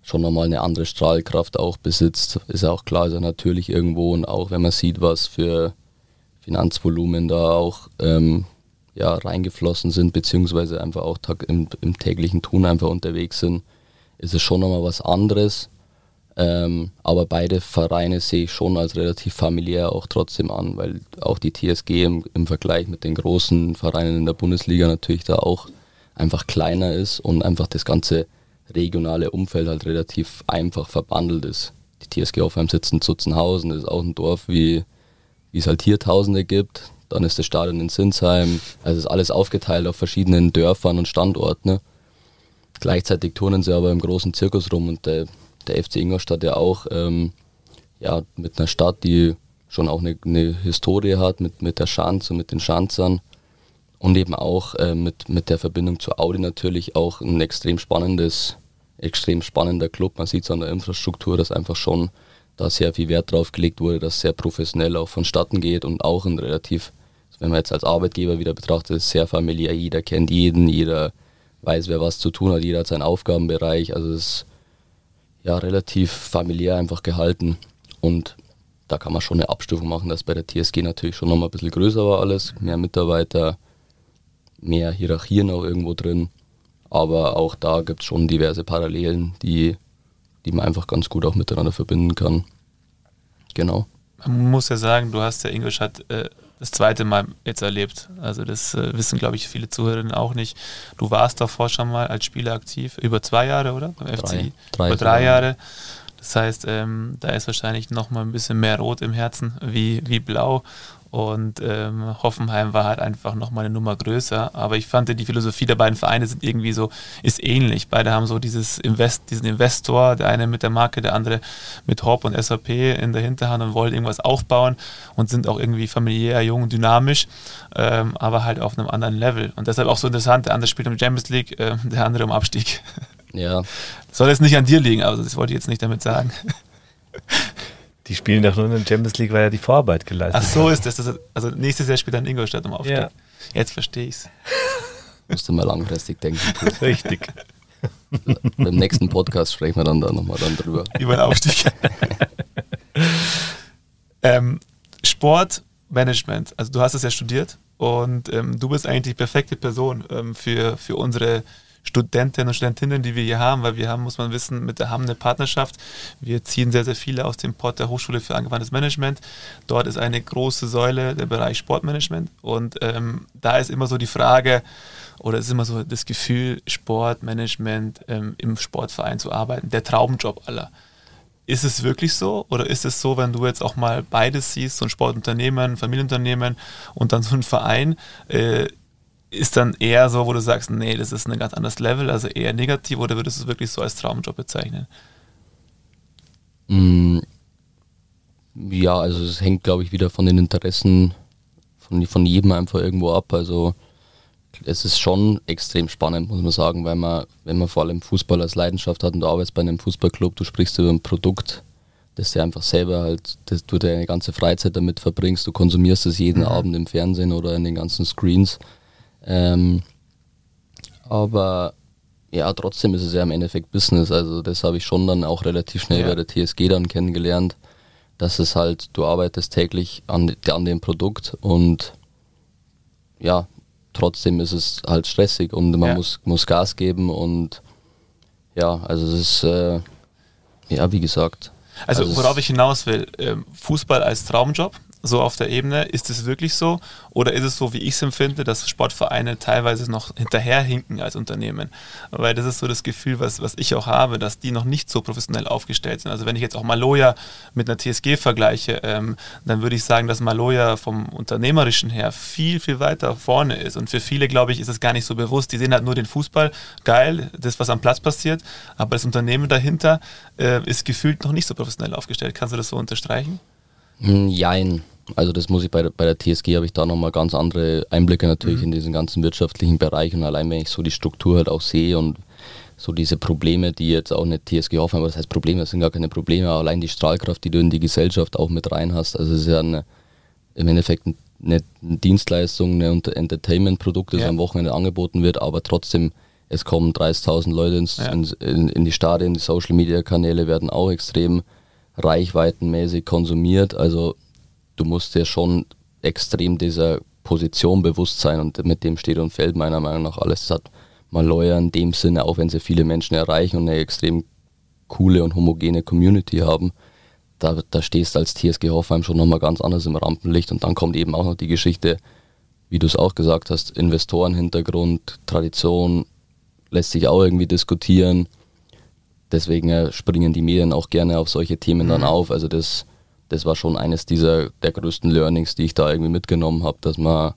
[SPEAKER 3] schon nochmal eine andere Strahlkraft auch besitzt. Ist ja auch klar, ist ja natürlich irgendwo und auch wenn man sieht, was für Finanzvolumen da auch ähm, ja, reingeflossen sind, beziehungsweise einfach auch im, im täglichen Tun einfach unterwegs sind, ist es schon nochmal was anderes. Ähm, aber beide Vereine sehe ich schon als relativ familiär auch trotzdem an, weil auch die TSG im, im Vergleich mit den großen Vereinen in der Bundesliga natürlich da auch einfach kleiner ist und einfach das ganze regionale Umfeld halt relativ einfach verbandelt ist. Die TSG Hoffenheim sitzt in Zutzenhausen, das ist auch ein Dorf, wie, wie es halt hier Tausende gibt. Dann ist das Stadion in Sinsheim. Also ist alles aufgeteilt auf verschiedenen Dörfern und Standorten. Ne? Gleichzeitig turnen sie aber im großen Zirkus rum und der, der FC Ingolstadt ja auch ähm, ja, mit einer Stadt, die schon auch eine, eine Historie hat, mit, mit der Schanze und mit den Schanzern und eben auch äh, mit, mit der Verbindung zu Audi natürlich auch ein extrem spannendes, extrem spannender Club. Man sieht es an der Infrastruktur, dass einfach schon da sehr viel Wert drauf gelegt wurde, dass sehr professionell auch vonstatten geht und auch ein relativ, wenn man jetzt als Arbeitgeber wieder betrachtet, ist sehr familiär. Jeder kennt jeden, jeder weiß, wer was zu tun hat, jeder hat seinen Aufgabenbereich. Also es ist ja relativ familiär einfach gehalten und da kann man schon eine Abstufung machen, dass bei der TSG natürlich schon nochmal ein bisschen größer war alles, mehr Mitarbeiter, mehr Hierarchien auch irgendwo drin. Aber auch da gibt es schon diverse Parallelen, die, die man einfach ganz gut auch miteinander verbinden kann. Genau.
[SPEAKER 1] Man muss ja sagen, du hast ja Ingolstadt äh, das zweite Mal jetzt erlebt. Also das äh, wissen, glaube ich, viele Zuhörerinnen auch nicht. Du warst davor schon mal als Spieler aktiv, über zwei Jahre, oder? Beim
[SPEAKER 3] Drei.
[SPEAKER 1] FCI?
[SPEAKER 3] Drei
[SPEAKER 1] über drei Jahre. Das heißt, ähm, da ist wahrscheinlich noch mal ein bisschen mehr Rot im Herzen wie, wie Blau. Und ähm, Hoffenheim war halt einfach noch mal eine Nummer größer. Aber ich fand die Philosophie der beiden Vereine sind irgendwie so, ist ähnlich. Beide haben so dieses Invest, diesen Investor, der eine mit der Marke, der andere mit Hop und SAP in der Hinterhand und wollen irgendwas aufbauen und sind auch irgendwie familiär, jung, dynamisch, ähm, aber halt auf einem anderen Level. Und deshalb auch so interessant, der andere spielt um Champions League, äh, der andere um Abstieg.
[SPEAKER 3] Ja,
[SPEAKER 1] Soll jetzt nicht an dir liegen, aber das wollte ich jetzt nicht damit sagen.
[SPEAKER 2] Die spielen doch nur in der Champions League, weil er die Vorarbeit geleistet
[SPEAKER 1] hat. Ach so ist das. Also nächstes Jahr spielt er in Ingolstadt im Aufstieg. Ja. Jetzt verstehe ich's.
[SPEAKER 3] Musst du mal langfristig denken.
[SPEAKER 2] Richtig.
[SPEAKER 3] Beim nächsten Podcast sprechen wir dann da nochmal dann drüber.
[SPEAKER 1] Über den Aufstieg. ähm, Sportmanagement, also du hast es ja studiert und ähm, du bist eigentlich die perfekte Person ähm, für, für unsere Studentinnen und Studentinnen, die wir hier haben, weil wir haben, muss man wissen, mit der haben eine Partnerschaft. Wir ziehen sehr, sehr viele aus dem Port der Hochschule für angewandtes Management. Dort ist eine große Säule der Bereich Sportmanagement und ähm, da ist immer so die Frage, oder es ist immer so das Gefühl, Sportmanagement ähm, im Sportverein zu arbeiten, der Traumjob aller. Ist es wirklich so? Oder ist es so, wenn du jetzt auch mal beides siehst, so ein Sportunternehmen, Familienunternehmen und dann so ein Verein, äh, ist dann eher so, wo du sagst, nee, das ist ein ganz anderes Level, also eher negativ, oder würdest du es wirklich so als Traumjob bezeichnen?
[SPEAKER 3] Mm, ja, also es hängt, glaube ich, wieder von den Interessen von, von jedem einfach irgendwo ab. Also es ist schon extrem spannend, muss man sagen, weil man, wenn man vor allem Fußball als Leidenschaft hat und du arbeitest bei einem Fußballclub, du sprichst über ein Produkt, das du einfach selber halt, dass du deine ganze Freizeit damit verbringst, du konsumierst es jeden mhm. Abend im Fernsehen oder in den ganzen Screens. Ähm, aber ja, trotzdem ist es ja im Endeffekt Business. Also das habe ich schon dann auch relativ schnell ja. bei der TSG dann kennengelernt, dass es halt, du arbeitest täglich an, an dem Produkt und ja, trotzdem ist es halt stressig und man ja. muss, muss Gas geben und ja, also es ist, äh, ja, wie gesagt.
[SPEAKER 1] Also, also worauf ich hinaus will, ähm, Fußball als Traumjob, so auf der Ebene? Ist es wirklich so? Oder ist es so, wie ich es empfinde, dass Sportvereine teilweise noch hinterherhinken als Unternehmen? Weil das ist so das Gefühl, was, was ich auch habe, dass die noch nicht so professionell aufgestellt sind. Also wenn ich jetzt auch Maloja mit einer TSG vergleiche, ähm, dann würde ich sagen, dass Maloja vom Unternehmerischen her viel, viel weiter vorne ist. Und für viele, glaube ich, ist es gar nicht so bewusst. Die sehen halt nur den Fußball, geil, das, was am Platz passiert, aber das Unternehmen dahinter äh, ist gefühlt noch nicht so professionell aufgestellt. Kannst du das so unterstreichen?
[SPEAKER 3] Hm, jein. Also das muss ich bei der, bei der TSG habe ich da nochmal ganz andere Einblicke natürlich mhm. in diesen ganzen wirtschaftlichen Bereich und allein wenn ich so die Struktur halt auch sehe und so diese Probleme, die jetzt auch eine TSG Hoffenheim, das heißt Probleme, das sind gar keine Probleme, aber allein die Strahlkraft, die du in die Gesellschaft auch mit rein hast, also es ist ja eine, im Endeffekt eine, Dienstleistung, ein Entertainment-Produkt, das ja. am Wochenende angeboten wird, aber trotzdem, es kommen 30.000 Leute ins, ja. in, in, in die Stadien, die Social-Media-Kanäle werden auch extrem reichweitenmäßig konsumiert, also du musst dir schon extrem dieser Position bewusst sein und mit dem steht und fällt meiner Meinung nach alles. Das hat Maloya in dem Sinne, auch wenn sie viele Menschen erreichen und eine extrem coole und homogene Community haben, da, da stehst du als TSG Hoffenheim schon nochmal ganz anders im Rampenlicht und dann kommt eben auch noch die Geschichte, wie du es auch gesagt hast, Investorenhintergrund, Tradition, lässt sich auch irgendwie diskutieren. Deswegen äh, springen die Medien auch gerne auf solche Themen mhm. dann auf. Also das das war schon eines dieser der größten Learnings, die ich da irgendwie mitgenommen habe, dass man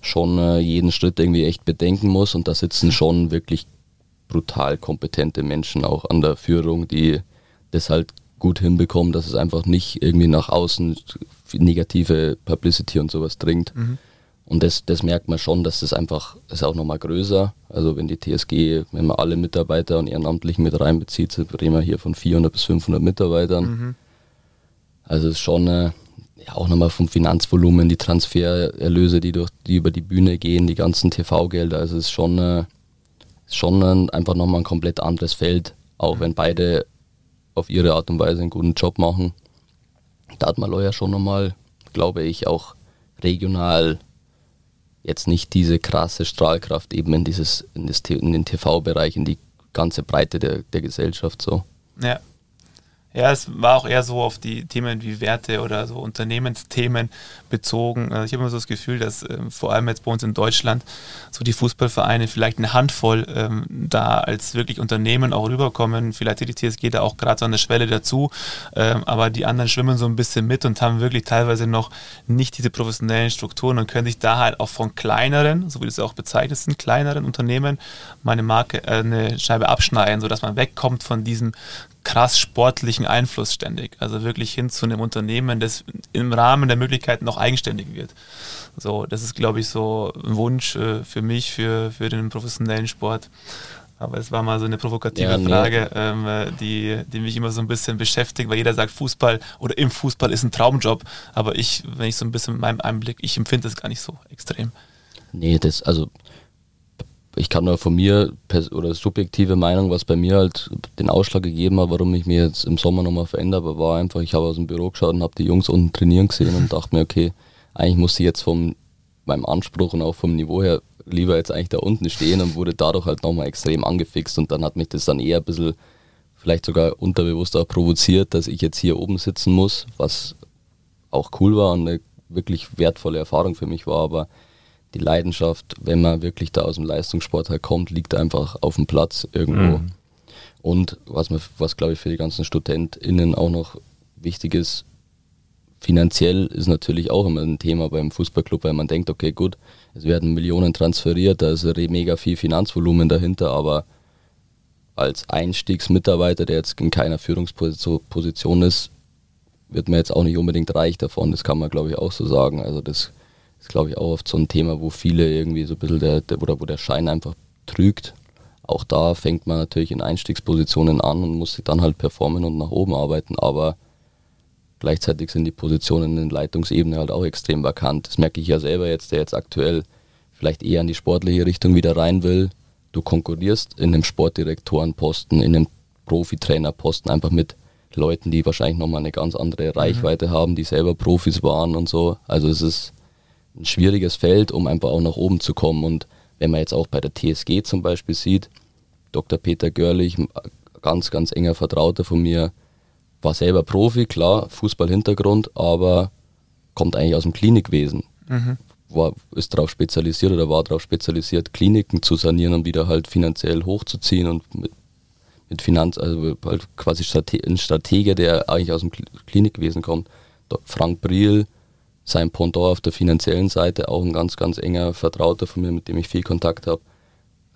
[SPEAKER 3] schon äh, jeden Schritt irgendwie echt bedenken muss und da sitzen schon wirklich brutal kompetente Menschen auch an der Führung, die das halt gut hinbekommen, dass es einfach nicht irgendwie nach außen negative Publicity und sowas dringt. Mhm. Und das, das merkt man schon, dass das einfach, das ist auch nochmal größer. Also wenn die TSG, wenn man alle Mitarbeiter und Ehrenamtlichen mit reinbezieht, reden wir hier von 400 bis 500 Mitarbeitern. Mhm. Also es ist schon äh, ja, auch nochmal vom Finanzvolumen, die Transfererlöse, die, durch, die über die Bühne gehen, die ganzen TV-Gelder. Also es ist schon, äh, schon ein, einfach nochmal ein komplett anderes Feld, auch wenn beide auf ihre Art und Weise einen guten Job machen. Da hat man ja schon nochmal, glaube ich, auch regional jetzt nicht diese krasse Strahlkraft eben in, dieses, in, das, in den TV-Bereich, in die ganze Breite der, der Gesellschaft so.
[SPEAKER 1] Ja, ja, es war auch eher so auf die Themen wie Werte oder so Unternehmensthemen bezogen. Also ich habe immer so das Gefühl, dass ähm, vor allem jetzt bei uns in Deutschland so die Fußballvereine vielleicht eine Handvoll ähm, da als wirklich Unternehmen auch rüberkommen. Vielleicht die TSG da auch gerade so an der Schwelle dazu, ähm, aber die anderen schwimmen so ein bisschen mit und haben wirklich teilweise noch nicht diese professionellen Strukturen und können sich da halt auch von kleineren, so wie das auch bezeichnet sind, kleineren Unternehmen meine Marke, äh, eine Scheibe abschneiden, sodass man wegkommt von diesem krass sportlichen Einfluss ständig. Also wirklich hin zu einem Unternehmen, das im Rahmen der Möglichkeiten noch eigenständig wird. So, das ist, glaube ich, so ein Wunsch äh, für mich, für, für den professionellen Sport. Aber es war mal so eine provokative ja, nee. Frage, ähm, die, die mich immer so ein bisschen beschäftigt, weil jeder sagt, Fußball oder im Fußball ist ein Traumjob. Aber ich, wenn ich so ein bisschen mit meinem Einblick, ich empfinde es gar nicht so extrem.
[SPEAKER 3] Nee, das, also ich kann nur von mir oder subjektive Meinung, was bei mir halt den Ausschlag gegeben hat, warum ich mich jetzt im Sommer nochmal verändert habe, war einfach, ich habe aus dem Büro geschaut und habe die Jungs unten trainieren gesehen und dachte mir, okay, eigentlich muss ich jetzt vom meinem Anspruch und auch vom Niveau her lieber jetzt eigentlich da unten stehen und wurde dadurch halt nochmal extrem angefixt und dann hat mich das dann eher ein bisschen vielleicht sogar unterbewusst auch provoziert, dass ich jetzt hier oben sitzen muss, was auch cool war und eine wirklich wertvolle Erfahrung für mich war, aber die Leidenschaft, wenn man wirklich da aus dem Leistungssport halt kommt, liegt einfach auf dem Platz irgendwo. Mhm. Und was, was glaube ich für die ganzen StudentInnen auch noch wichtig ist, finanziell ist natürlich auch immer ein Thema beim Fußballclub, weil man denkt, okay, gut, es werden Millionen transferiert, da ist mega viel Finanzvolumen dahinter, aber als Einstiegsmitarbeiter, der jetzt in keiner Führungsposition ist, wird man jetzt auch nicht unbedingt reich davon. Das kann man, glaube ich, auch so sagen. Also das ist, glaube ich, auch oft so ein Thema, wo viele irgendwie so ein bisschen der, der oder wo der Schein einfach trügt. Auch da fängt man natürlich in Einstiegspositionen an und muss sich dann halt performen und nach oben arbeiten, aber Gleichzeitig sind die Positionen in Leitungsebene halt auch extrem vakant. Das merke ich ja selber jetzt, der jetzt aktuell vielleicht eher in die sportliche Richtung wieder rein will. Du konkurrierst in einem Sportdirektorenposten, in einem Profitrainerposten einfach mit Leuten, die wahrscheinlich nochmal eine ganz andere mhm. Reichweite mhm. haben, die selber Profis waren und so. Also es ist ein schwieriges Feld, um einfach auch nach oben zu kommen. Und wenn man jetzt auch bei der TSG zum Beispiel sieht, Dr. Peter Görlich, ganz, ganz enger Vertrauter von mir, war selber Profi, klar, Fußballhintergrund, aber kommt eigentlich aus dem Klinikwesen. Mhm. War, ist darauf spezialisiert oder war darauf spezialisiert, Kliniken zu sanieren und wieder halt finanziell hochzuziehen und mit, mit Finanz, also halt quasi Strate ein Stratege, der eigentlich aus dem Klinikwesen kommt. Frank Briel, sein Pendant auf der finanziellen Seite, auch ein ganz, ganz enger Vertrauter von mir, mit dem ich viel Kontakt habe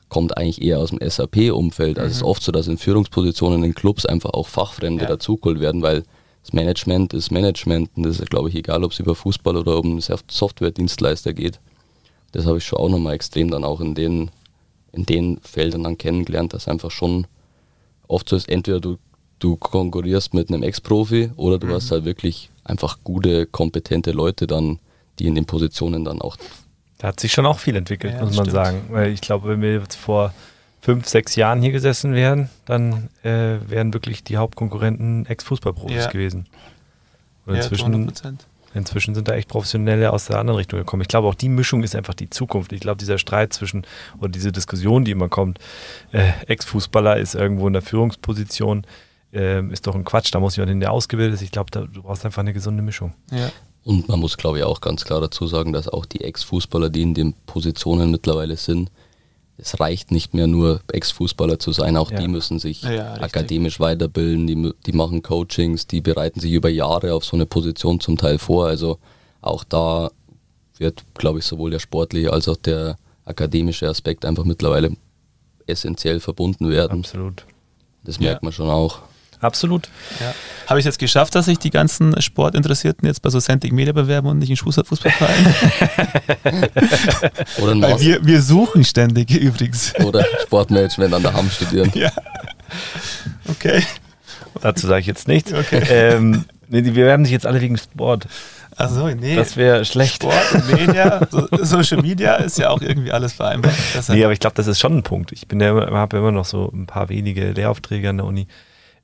[SPEAKER 3] kommt eigentlich eher aus dem SAP-Umfeld. Also es ist mhm. oft so, dass in Führungspositionen in Clubs einfach auch Fachfremde ja. dazugeholt werden, weil das Management ist Management und das ist, glaube ich, egal, ob es über Fußball oder um Software-Dienstleister geht. Das habe ich schon auch nochmal extrem dann auch in den, in den Feldern dann kennengelernt, dass einfach schon oft so ist, entweder du, du konkurrierst mit einem Ex-Profi oder du mhm. hast halt wirklich einfach gute, kompetente Leute dann, die in den Positionen dann auch
[SPEAKER 2] da hat sich schon auch viel entwickelt, ja, muss man stimmt. sagen. Weil ich glaube, wenn wir jetzt vor fünf, sechs Jahren hier gesessen wären, dann äh, wären wirklich die Hauptkonkurrenten Ex-Fußballprofis ja. gewesen. Und inzwischen, ja, inzwischen sind da echt Professionelle aus der anderen Richtung gekommen. Ich glaube, auch die Mischung ist einfach die Zukunft. Ich glaube, dieser Streit zwischen, oder diese Diskussion, die immer kommt, äh, Ex-Fußballer ist irgendwo in der Führungsposition, äh, ist doch ein Quatsch, da muss jemand in der ausgebildet ist. Ich glaube, du brauchst einfach eine gesunde Mischung.
[SPEAKER 3] Ja. Und man muss, glaube ich, auch ganz klar dazu sagen, dass auch die Ex-Fußballer, die in den Positionen mittlerweile sind, es reicht nicht mehr nur Ex-Fußballer zu sein, auch ja. die müssen sich ja, akademisch weiterbilden, die, die machen Coachings, die bereiten sich über Jahre auf so eine Position zum Teil vor. Also auch da wird, glaube ich, sowohl der sportliche als auch der akademische Aspekt einfach mittlerweile essentiell verbunden werden.
[SPEAKER 2] Absolut.
[SPEAKER 3] Das merkt ja. man schon auch.
[SPEAKER 2] Absolut.
[SPEAKER 1] Ja. Habe ich es jetzt geschafft, dass sich die ganzen Sportinteressierten jetzt bei so Centric Media bewerben und nicht in Fußballvereinen? Oder Weil wir, wir suchen ständig übrigens.
[SPEAKER 3] Oder Sportmanagement an der Hamm studieren. Ja.
[SPEAKER 1] Okay.
[SPEAKER 2] Dazu sage ich jetzt nichts. Okay. Ähm, wir bewerben sich jetzt alle wegen Sport.
[SPEAKER 1] Achso, nee.
[SPEAKER 2] Das wäre schlecht.
[SPEAKER 1] Sport und Media, so, Social Media ist ja auch irgendwie alles vereinbar.
[SPEAKER 2] Nee, aber ich glaube, das ist schon ein Punkt. Ich bin ja, habe ja immer noch so ein paar wenige Lehraufträge an der Uni.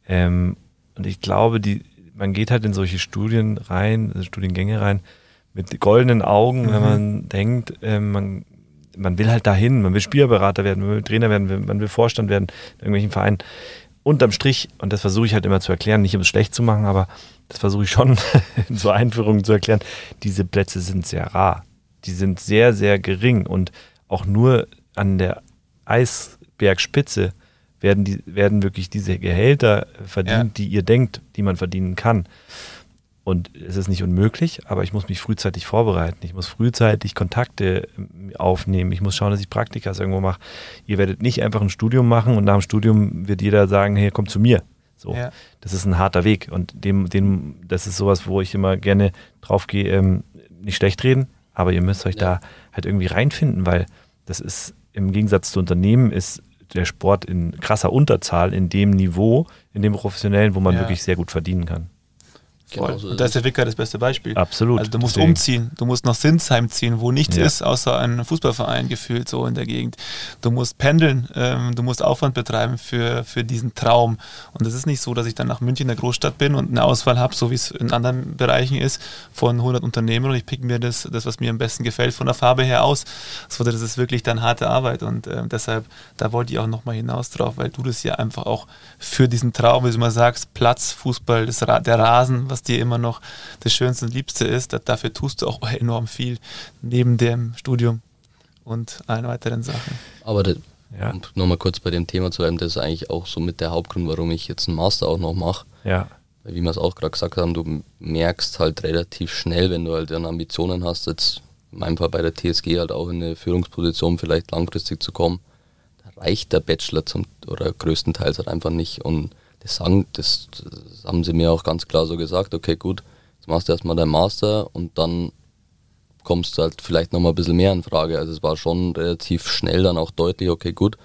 [SPEAKER 2] Ähm, und ich glaube, die, man geht halt in solche Studien rein, also Studiengänge rein, mit goldenen Augen, mhm. wenn man denkt, äh, man, man will halt dahin, man will Spielerberater werden, man will Trainer werden, man will Vorstand werden in irgendwelchen Vereinen. Unterm Strich, und das versuche ich halt immer zu erklären, nicht um es schlecht zu machen, aber das versuche ich schon in so Einführungen zu erklären, diese Plätze sind sehr rar. Die sind sehr, sehr gering und auch nur an der Eisbergspitze werden, die, werden wirklich diese Gehälter verdient, ja. die ihr denkt, die man verdienen kann. Und es ist nicht unmöglich, aber ich muss mich frühzeitig vorbereiten. Ich muss frühzeitig Kontakte ähm, aufnehmen. Ich muss schauen, dass ich Praktikas irgendwo mache. Ihr werdet nicht einfach ein Studium machen und nach dem Studium wird jeder sagen, hey, komm zu mir. So, ja. das ist ein harter Weg und dem, dem, das ist sowas, wo ich immer gerne drauf gehe, ähm, nicht schlecht reden, aber ihr müsst euch ja. da halt irgendwie reinfinden, weil das ist im Gegensatz zu Unternehmen ist der Sport in krasser Unterzahl in dem Niveau, in dem professionellen, wo man
[SPEAKER 1] Ja.
[SPEAKER 2] wirklich sehr gut verdienen kann.
[SPEAKER 3] Genau so
[SPEAKER 1] und
[SPEAKER 3] ist
[SPEAKER 1] da ist der Wicker das beste Beispiel.
[SPEAKER 2] Absolut.
[SPEAKER 1] Also du musst
[SPEAKER 2] Deswegen.
[SPEAKER 1] umziehen, du musst nach Sinsheim ziehen, wo nichts
[SPEAKER 2] Ja.
[SPEAKER 1] ist, außer ein Fußballverein gefühlt so in der Gegend. Du musst pendeln, ähm, du musst Aufwand betreiben für, für diesen Traum. Und es ist nicht so, dass ich dann nach München in der Großstadt bin und eine Auswahl habe, so wie es in anderen Bereichen ist, von 100 Unternehmen und ich pick mir das, das, was mir am besten gefällt, von der Farbe her aus. So, das ist wirklich dann harte Arbeit und ähm, deshalb, da wollte ich auch nochmal hinaus drauf, weil du das ja einfach auch für diesen Traum, wie du immer sagst, Platz, Fußball, das Ra der Rasen, was dir immer noch das Schönste und Liebste ist, da, dafür tust du auch enorm viel neben dem Studium und allen weiteren Sachen.
[SPEAKER 3] Aber das,
[SPEAKER 2] Ja.
[SPEAKER 3] um nochmal kurz bei dem Thema zu bleiben, das ist eigentlich auch so mit der Hauptgrund, warum ich jetzt einen Master auch noch mache.
[SPEAKER 2] Ja,
[SPEAKER 3] Weil Wie wir es auch gerade gesagt haben, du merkst halt relativ schnell, wenn du halt dann Ambitionen hast, jetzt in meinem Fall bei der TSG halt auch in eine Führungsposition vielleicht langfristig zu kommen, da reicht der Bachelor zum, oder größtenteils halt einfach nicht. Und das, sagen, das, das haben sie mir auch ganz klar so gesagt, okay gut, jetzt machst du erstmal deinen Master und dann kommst du halt vielleicht nochmal ein bisschen mehr in Frage. Also es war schon relativ schnell dann auch deutlich, okay gut,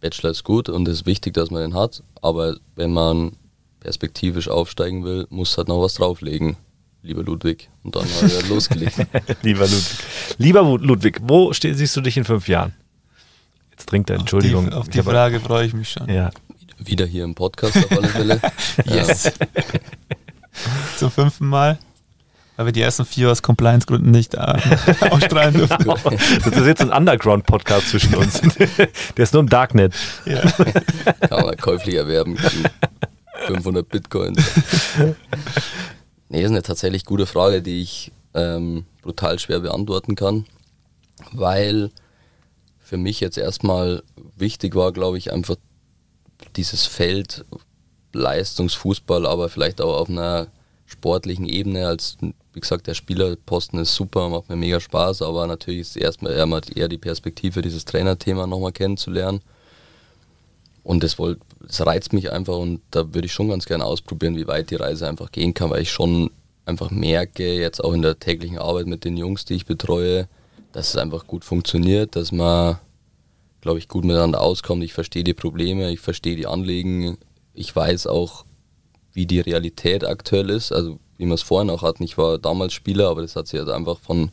[SPEAKER 3] Bachelor ist gut und es ist wichtig, dass man den hat, aber wenn man perspektivisch aufsteigen will, muss halt noch was drauflegen, lieber Ludwig. Und dann hat er losgelegt.
[SPEAKER 2] lieber Ludwig. Lieber Ludwig, wo siehst du dich in fünf Jahren? Jetzt trinkt er, Entschuldigung.
[SPEAKER 1] Auf die, auf die Frage freue ich mich schon.
[SPEAKER 2] Ja,
[SPEAKER 3] Wieder hier im Podcast auf alle Fälle.
[SPEAKER 1] Yes. Zum fünften Mal. Weil wir die ersten vier aus Compliance-Gründen nicht äh, ausstrahlen dürfen.
[SPEAKER 2] das ist jetzt ein Underground-Podcast zwischen uns. Der ist nur im Darknet.
[SPEAKER 1] Ja.
[SPEAKER 3] Kann man käuflich erwerben. gegen 500 Bitcoins. Nee, ist eine tatsächlich gute Frage, die ich ähm, brutal schwer beantworten kann, weil für mich jetzt erstmal wichtig war, glaube ich, einfach dieses Feld Leistungsfußball, aber vielleicht auch auf einer sportlichen Ebene. Als wie gesagt, der Spielerposten ist super, macht mir mega Spaß, aber natürlich ist erstmal eher, die Perspektive, dieses Trainerthema nochmal kennenzulernen. Und das, wollt, das reizt mich einfach und da würde ich schon ganz gerne ausprobieren, wie weit die Reise einfach gehen kann, weil ich schon einfach merke, jetzt auch in der täglichen Arbeit mit den Jungs, die ich betreue, dass es einfach gut funktioniert, dass man, glaube ich, gut miteinander auskommt. Ich verstehe die Probleme, ich verstehe die Anliegen, ich weiß auch, wie die Realität aktuell ist, also wie wir es vorhin auch hatten. Ich war damals Spieler, aber das hat sich also einfach von,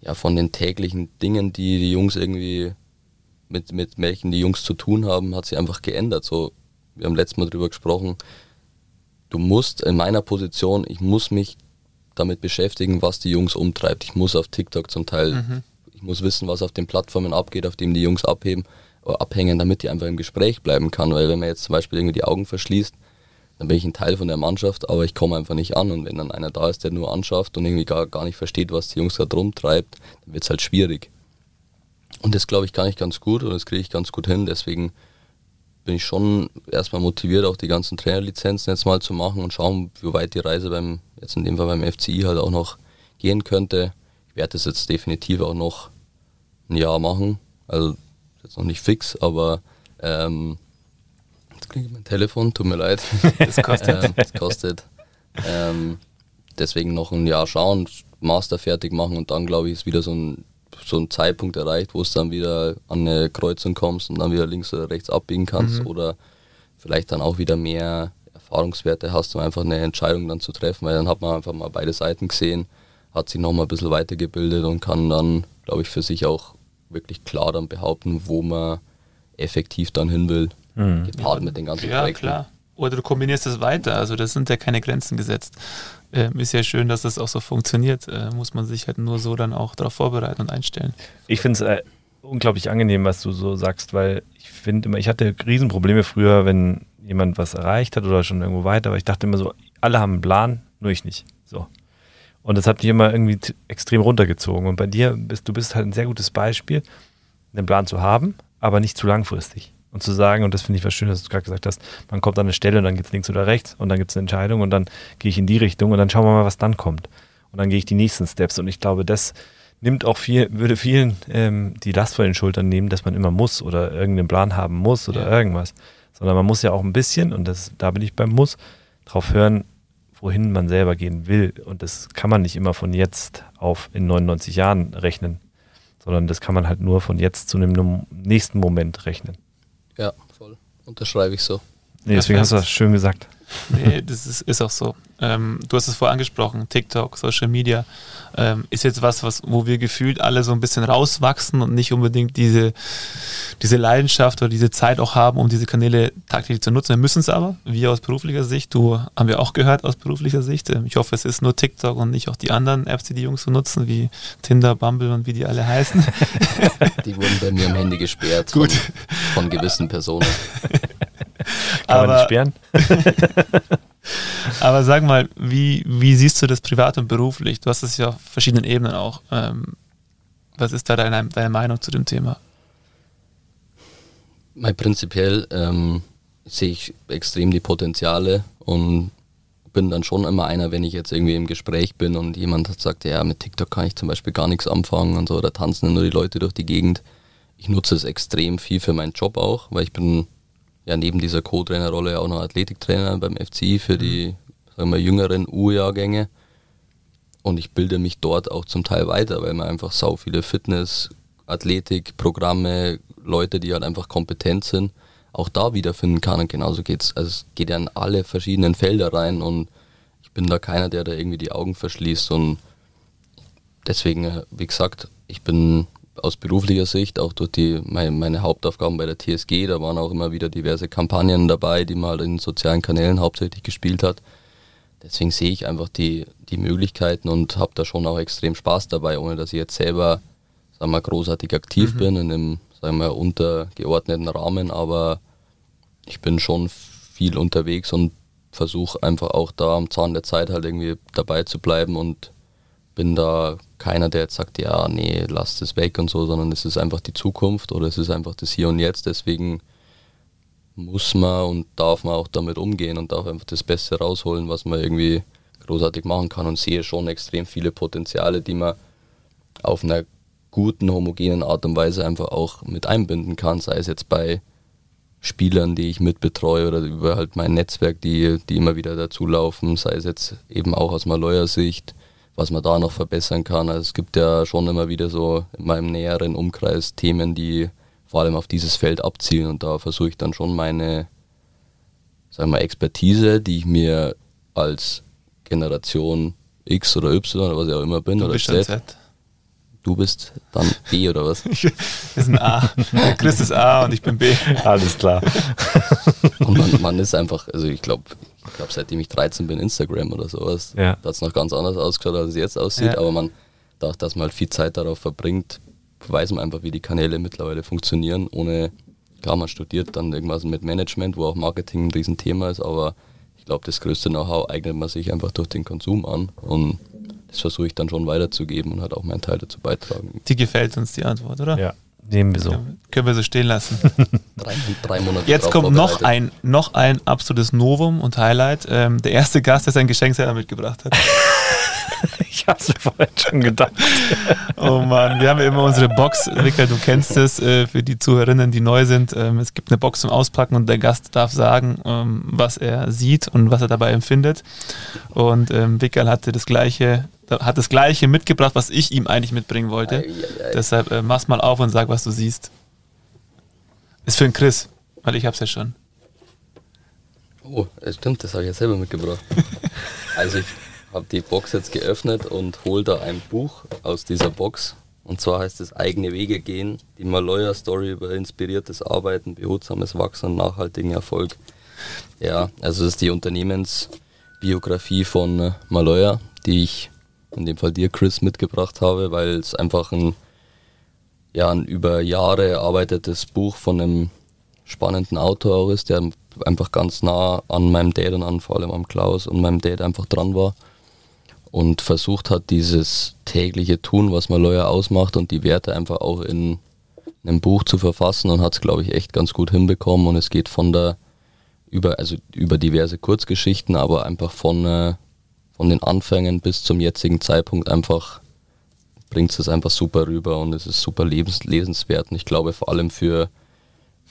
[SPEAKER 3] ja, von den täglichen Dingen, die die Jungs irgendwie mit, mit welchen die Jungs zu tun haben, hat sich einfach geändert. So, wir haben letztes Mal drüber gesprochen. Du musst in meiner Position, ich muss mich damit beschäftigen, was die Jungs umtreibt. Ich muss auf TikTok zum Teil, ich muss wissen, was auf den Plattformen abgeht, auf denen die Jungs abheben, äh, abhängen, damit die einfach im Gespräch bleiben kann. Weil wenn man jetzt zum Beispiel irgendwie die Augen verschließt, dann bin ich ein Teil von der Mannschaft, aber ich komme einfach nicht an. Und wenn dann einer da ist, der nur anschafft und irgendwie gar, gar nicht versteht, was die Jungs da drum treibt, dann wird es halt schwierig. Und das glaube ich kann ich ganz gut und das kriege ich ganz gut hin. Deswegen bin ich schon erstmal motiviert, auch die ganzen Trainerlizenzen jetzt mal zu machen und schauen, wie weit die Reise beim, jetzt in dem Fall beim FCI halt auch noch gehen könnte. Ich werde das jetzt definitiv auch noch ein Jahr machen. Also ist jetzt noch nicht fix, aber ähm, jetzt kriege ich mein Telefon, tut mir leid.
[SPEAKER 1] Das kostet.
[SPEAKER 3] ähm, das kostet. Ähm, deswegen noch ein Jahr schauen, Master fertig machen und dann glaube ich ist wieder so ein, so ein Zeitpunkt erreicht, wo es dann wieder an eine Kreuzung kommst und dann wieder links oder rechts abbiegen kannst oder vielleicht dann auch wieder mehr Erfahrungswerte hast, um einfach eine Entscheidung dann zu treffen, weil dann hat man einfach mal beide Seiten gesehen, hat sich nochmal ein bisschen weitergebildet und kann dann, glaube ich, für sich auch wirklich klar dann behaupten, wo man effektiv dann hin will, gepaart mit den ganzen
[SPEAKER 1] Ja,
[SPEAKER 3] Projekten.
[SPEAKER 1] klar. Oder du kombinierst es weiter. Also das sind ja keine Grenzen gesetzt. Ähm, ist ja schön, dass das auch so funktioniert. Äh, muss man sich halt nur so dann auch darauf vorbereiten und einstellen.
[SPEAKER 2] Ich finde es äh, unglaublich angenehm, was du so sagst, weil ich finde immer, ich hatte Riesenprobleme früher, wenn jemand was erreicht hat oder schon irgendwo weiter, aber ich dachte immer so, alle haben einen Plan, nur ich nicht. So. Und das hat mich immer irgendwie extrem runtergezogen. Und bei dir bist du bist halt ein sehr gutes Beispiel, einen Plan zu haben, aber nicht zu langfristig. Und zu sagen, und das finde ich was schön, dass du gerade gesagt hast, man kommt an eine Stelle und dann geht es links oder rechts und dann gibt es eine Entscheidung und dann gehe ich in die Richtung und dann schauen wir mal, was dann kommt. Und dann gehe ich die nächsten Steps. Und ich glaube, das nimmt auch viel, würde vielen ähm, die Last von den Schultern nehmen, dass man immer muss oder irgendeinen Plan haben muss oder
[SPEAKER 1] Ja.
[SPEAKER 2] irgendwas. Sondern man muss ja auch ein bisschen, und das, da bin ich beim Muss, drauf hören, wohin man selber gehen will. Und das kann man nicht immer von jetzt auf in 99 Jahren rechnen, sondern das kann man halt nur von jetzt zu einem nächsten Moment rechnen.
[SPEAKER 3] Ja, voll. Unterschreibe ich so.
[SPEAKER 2] Nee, deswegen hast du das schön gesagt.
[SPEAKER 1] Nee, das ist, ist auch so. Ähm, du hast es vorher angesprochen, TikTok, Social Media ähm, ist jetzt was, was, wo wir gefühlt alle so ein bisschen rauswachsen und nicht unbedingt diese, diese Leidenschaft oder diese Zeit auch haben, um diese Kanäle tagtäglich zu nutzen. Wir müssen es aber, wir aus beruflicher Sicht, du haben wir auch gehört aus beruflicher Sicht. Ähm, ich hoffe, es ist nur TikTok und nicht auch die anderen Apps, die die Jungs so nutzen, wie Tinder, Bumble und wie die alle heißen.
[SPEAKER 3] Die wurden bei mir am Handy gesperrt Gut. Von, von gewissen Personen.
[SPEAKER 2] Kann aber, man nicht sperren?
[SPEAKER 1] aber sag mal, wie, wie siehst du das privat und beruflich? Du hast es ja auf verschiedenen Ebenen auch. Ähm, was ist da deine, deine Meinung zu dem Thema?
[SPEAKER 3] Mal prinzipiell ähm, sehe ich extrem die Potenziale und bin dann schon immer einer, wenn ich jetzt irgendwie im Gespräch bin und jemand sagt, ja, mit TikTok kann ich zum Beispiel gar nichts anfangen und so, da tanzen nur die Leute durch die Gegend. Ich nutze es extrem viel für meinen Job auch, weil ich bin ja neben dieser Co-Trainerrolle auch noch Athletiktrainer beim FCI für die sagen wir, jüngeren U-Jahrgänge. Und ich bilde mich dort auch zum Teil weiter, weil man einfach sau viele Fitness, Athletik, Programme, Leute, die halt einfach kompetent sind, auch da wiederfinden kann. Und genauso geht's. Also es geht ja in alle verschiedenen Felder rein und ich bin da keiner, der da irgendwie die Augen verschließt. Und deswegen, wie gesagt, ich bin aus beruflicher Sicht, auch durch die, meine, meine, Hauptaufgaben bei der TSG, da waren auch immer wieder diverse Kampagnen dabei, die man halt in sozialen Kanälen hauptsächlich gespielt hat. Deswegen sehe ich einfach die, die Möglichkeiten und habe da schon auch extrem Spaß dabei, ohne dass ich jetzt selber sagen wir, großartig aktiv mhm. bin in einem sagen wir, untergeordneten Rahmen, aber ich bin schon viel unterwegs und versuche einfach auch da am Zahn der Zeit halt irgendwie dabei zu bleiben und bin da keiner, der jetzt sagt, ja, nee, lasst es weg und so, sondern es ist einfach die Zukunft oder es ist einfach das Hier und Jetzt. Deswegen muss man und darf man auch damit umgehen und darf einfach das Beste rausholen, was man irgendwie großartig machen kann und sehe schon extrem viele Potenziale, die man auf einer guten, homogenen Art und Weise einfach auch mit einbinden kann, sei es jetzt bei Spielern, die ich mitbetreue oder über halt mein Netzwerk, die, die immer wieder dazulaufen, sei es jetzt eben auch aus Maloyer Sicht, was man da noch verbessern kann. Also es gibt ja schon immer wieder so in meinem näheren Umkreis Themen, die vor allem auf dieses Feld abzielen und da versuche ich dann schon meine sagen wir, Expertise, die ich mir als Generation X oder Y oder was ich auch immer bin
[SPEAKER 1] du
[SPEAKER 3] oder
[SPEAKER 1] Z, Z.
[SPEAKER 3] Du bist dann B oder was?
[SPEAKER 1] das ist ein A. Chris ist A und ich bin B.
[SPEAKER 2] Alles klar.
[SPEAKER 3] Und man, man ist einfach, also ich glaube, ich glaube, seitdem ich 13 bin, Instagram oder sowas, ja. da hat es noch ganz anders ausgeschaut, als es jetzt aussieht. Ja. Aber man, dadurch, dass man halt viel Zeit darauf verbringt, weiß man einfach, wie die Kanäle mittlerweile funktionieren. Ohne, klar, man studiert dann irgendwas mit Management, wo auch Marketing ein Riesenthema ist, aber ich glaube, das größte Know-how eignet man sich einfach durch den Konsum an. Und das versuche ich dann schon weiterzugeben und halt auch meinen Teil dazu beitragen.
[SPEAKER 1] Die gefällt uns die Antwort, oder?
[SPEAKER 2] Ja. Nehmen wir so.
[SPEAKER 1] Können wir so stehen lassen.
[SPEAKER 3] drei, drei, Monate.
[SPEAKER 1] Jetzt kommt noch ein, noch ein absolutes Novum und Highlight. Ähm, der erste Gast, der sein Geschenk selber mitgebracht hat.
[SPEAKER 2] ich habe es mir vorhin schon gedacht.
[SPEAKER 1] oh Mann, wir haben ja immer unsere Box. Ricker, du kennst es äh, für die Zuhörerinnen, die neu sind. Ähm, es gibt eine Box zum Auspacken und der Gast darf sagen, ähm, was er sieht und was er dabei empfindet. Und ähm, Wickel hatte das gleiche hat das gleiche mitgebracht, was ich ihm eigentlich mitbringen wollte. Ei, ei, ei. Deshalb äh, mach's mal auf und sag, was du siehst. Ist für den Chris, weil ich hab's ja schon.
[SPEAKER 3] Oh, stimmt, das habe ich ja selber mitgebracht. also ich habe die Box jetzt geöffnet und hole da ein Buch aus dieser Box. Und zwar heißt es Eigene Wege gehen, die Maloya Story über inspiriertes Arbeiten, behutsames Wachsen und nachhaltigen Erfolg. Ja, also das ist die Unternehmensbiografie von äh, Maloya, die ich in dem Fall dir, Chris, mitgebracht habe, weil es einfach ein, ja, ein über Jahre erarbeitetes Buch von einem spannenden Autor auch ist, der einfach ganz nah an meinem Dad und an vor allem am Klaus und meinem Dad einfach dran war und versucht hat, dieses tägliche Tun, was Maloya ausmacht und die Werte einfach auch in einem Buch zu verfassen und hat es, glaube ich, echt ganz gut hinbekommen und es geht von der über, also über diverse Kurzgeschichten, aber einfach von äh, von den Anfängen bis zum jetzigen Zeitpunkt einfach bringt es einfach super rüber und es ist super lebens lesenswert. Und ich glaube vor allem für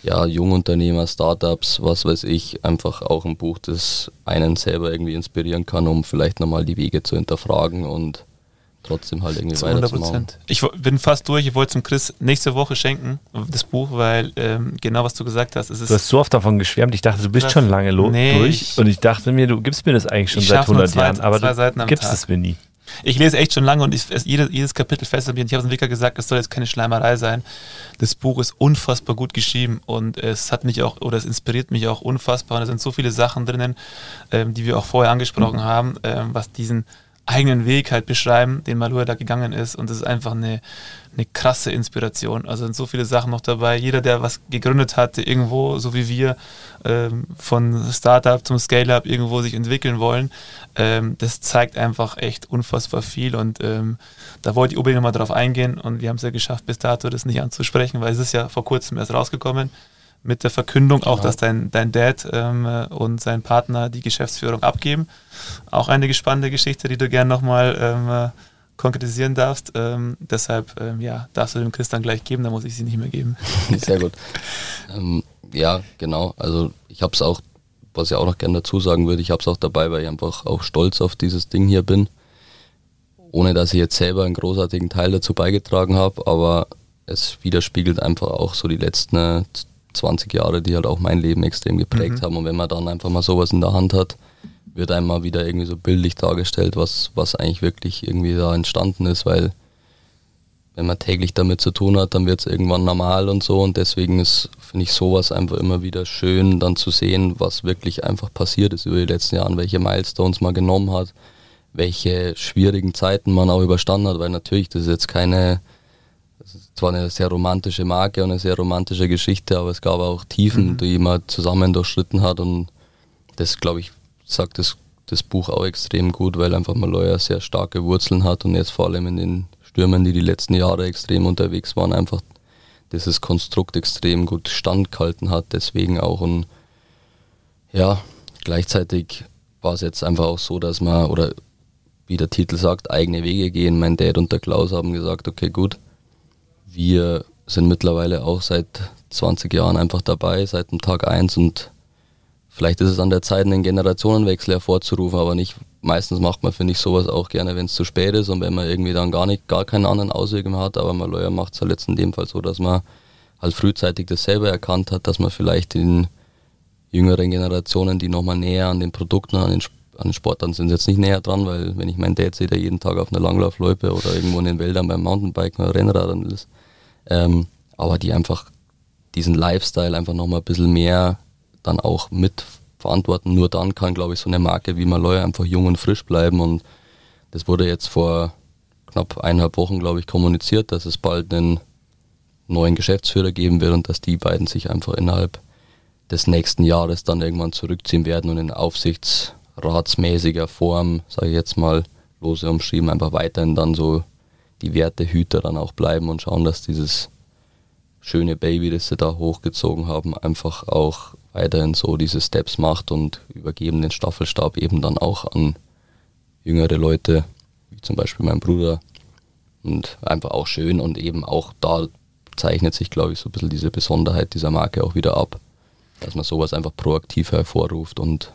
[SPEAKER 3] ja, Jungunternehmer, Startups, was weiß ich, einfach auch ein Buch, das einen selber irgendwie inspirieren kann, um vielleicht nochmal die Wege zu hinterfragen und trotzdem halt irgendwie
[SPEAKER 1] Zu 100
[SPEAKER 3] weiterzumachen.
[SPEAKER 1] Prozent. Ich wo- bin fast durch. Ich wollte zum Chris nächste Woche schenken, das Buch, weil ähm, genau was du gesagt hast. Es ist
[SPEAKER 2] Du hast so oft davon geschwärmt, ich dachte, du bist schon lange lo-
[SPEAKER 1] Nee,
[SPEAKER 2] durch
[SPEAKER 1] ich-
[SPEAKER 2] und ich dachte mir, du gibst mir das eigentlich schon seit
[SPEAKER 1] schaff nur
[SPEAKER 2] 100
[SPEAKER 1] zwei-
[SPEAKER 2] Jahren, aber
[SPEAKER 1] zwei
[SPEAKER 2] du gibst
[SPEAKER 1] Tag.
[SPEAKER 2] es mir nie.
[SPEAKER 1] Ich lese echt schon lange und ich, es, jedes, jedes Kapitel fesselt mich. Und ich habe es Entwickler gesagt, es soll jetzt keine Schleimerei sein. Das Buch ist unfassbar gut geschrieben und es hat mich auch, oder es inspiriert mich auch unfassbar. Und da sind so viele Sachen drinnen, ähm, die wir auch vorher angesprochen haben, ähm, was diesen eigenen Weg halt beschreiben, den Malua da gegangen ist. Und das ist einfach eine, eine krasse Inspiration. Also sind so viele Sachen noch dabei. Jeder, der was gegründet hatte, irgendwo, so wie wir, ähm, von Startup zum Scale-Up irgendwo sich entwickeln wollen, ähm, das zeigt einfach echt unfassbar viel. Und ähm, da wollte ich unbedingt nochmal drauf eingehen. Und wir haben es ja geschafft, bis dato das nicht anzusprechen, weil es ist ja vor kurzem erst rausgekommen mit der Verkündung auch,
[SPEAKER 3] Genau.
[SPEAKER 1] dass dein, dein Dad ähm, äh, und sein Partner die Geschäftsführung abgeben. Auch eine spannende Geschichte, die du gerne nochmal ähm, äh, konkretisieren darfst. Ähm, deshalb, ähm, ja, darfst du dem Chris dann gleich geben, dann muss ich sie nicht mehr geben.
[SPEAKER 3] Sehr gut. Ähm, ja, genau. Also ich habe es auch, was ich auch noch gerne dazu sagen würde, ich habe es auch dabei, weil ich einfach auch stolz auf dieses Ding hier bin. Ohne dass ich jetzt selber einen großartigen Teil dazu beigetragen habe, aber es widerspiegelt einfach auch so die letzten äh, 20 Jahre, die halt auch mein Leben extrem geprägt haben. Und wenn man dann einfach mal sowas in der Hand hat, wird einem mal wieder irgendwie so bildlich dargestellt, was, was eigentlich wirklich irgendwie da entstanden ist, weil wenn man täglich damit zu tun hat, dann wird es irgendwann normal und so. Und deswegen ist, finde ich, sowas einfach immer wieder schön, dann zu sehen, was wirklich einfach passiert ist über die letzten Jahre, welche Milestones man genommen hat, welche schwierigen Zeiten man auch überstanden hat, weil natürlich, das ist jetzt keine, zwar eine sehr romantische Marke und eine sehr romantische Geschichte, aber es gab auch Tiefen, die man zusammen durchschritten hat und das, glaube ich, sagt das, das Buch auch extrem gut, weil einfach Maloya sehr starke Wurzeln hat und jetzt vor allem in den Stürmen, die die letzten Jahre extrem unterwegs waren, einfach dieses Konstrukt extrem gut standgehalten hat. Deswegen auch und ja, gleichzeitig war es jetzt einfach auch so, dass man, oder wie der Titel sagt, eigene Wege gehen. Mein Dad und der Klaus haben gesagt, okay, gut, wir sind mittlerweile auch seit 20 Jahren einfach dabei, seit dem Tag 1 und vielleicht ist es an der Zeit, einen Generationenwechsel hervorzurufen, aber nicht, meistens macht man, finde ich, sowas auch gerne, wenn es zu spät ist und wenn man irgendwie dann gar nicht, gar keinen anderen Ausweg mehr hat, aber Maloya macht es halt jetzt in dem Fall so, dass man halt frühzeitig das selber erkannt hat, dass man vielleicht den jüngeren Generationen, die nochmal näher an den Produkten, an den, an den Sportarten sind, jetzt nicht näher dran, weil wenn ich meinen Dad sehe, der jeden Tag auf einer Langlaufloipe oder irgendwo in den Wäldern beim Mountainbiken oder Rennradern ist, ähm, aber die einfach diesen Lifestyle einfach nochmal ein bisschen mehr dann auch mit verantworten. Nur dann kann, glaube ich, so eine Marke wie Maloya einfach jung und frisch bleiben und das wurde jetzt vor knapp eineinhalb Wochen, glaube ich, kommuniziert, dass es bald einen neuen Geschäftsführer geben wird und dass die beiden sich einfach innerhalb des nächsten Jahres dann irgendwann zurückziehen werden und in aufsichtsratsmäßiger Form, sage ich jetzt mal, lose umschrieben, einfach weiterhin dann so die Wertehüter dann auch bleiben und schauen, dass dieses schöne Baby, das sie da hochgezogen haben, einfach auch weiterhin so diese Steps macht und übergeben den Staffelstab eben dann auch an jüngere Leute, wie zum Beispiel mein Bruder. Und einfach auch schön und eben auch da zeichnet sich, glaube ich, so ein bisschen diese Besonderheit dieser Marke auch wieder ab, dass man sowas einfach proaktiv hervorruft und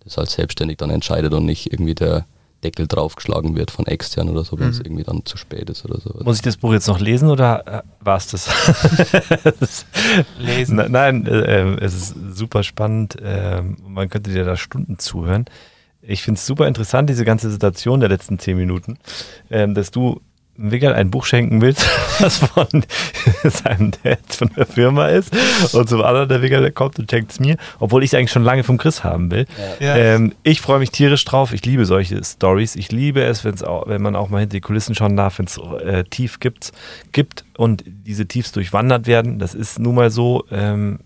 [SPEAKER 3] das halt selbstständig dann entscheidet und nicht irgendwie der Deckel draufgeschlagen wird von extern oder so, wenn es irgendwie dann zu spät ist oder so.
[SPEAKER 2] Muss ich das Buch jetzt noch lesen oder äh, war es das? das
[SPEAKER 1] Lesen.
[SPEAKER 2] Ne- Nein, äh, äh, es ist super spannend. und man könnte dir da Stunden zuhören. Ich finde es super interessant, diese ganze Situation der letzten zehn Minuten, ähm, dass du Wiggal ein Buch schenken willst, was von seinem Dad von der Firma ist und zum anderen der der kommt und schenkt es mir, obwohl ich es eigentlich schon lange vom Chris haben will.
[SPEAKER 1] Ja.
[SPEAKER 2] Ähm, ich freue mich tierisch drauf. Ich liebe solche Stories. Ich liebe es, wenn's auch, wenn man auch mal hinter die Kulissen schauen darf, wenn es äh, tief gibt, gibt und diese Tiefs durchwandert werden. Das ist nun mal so. Ähm,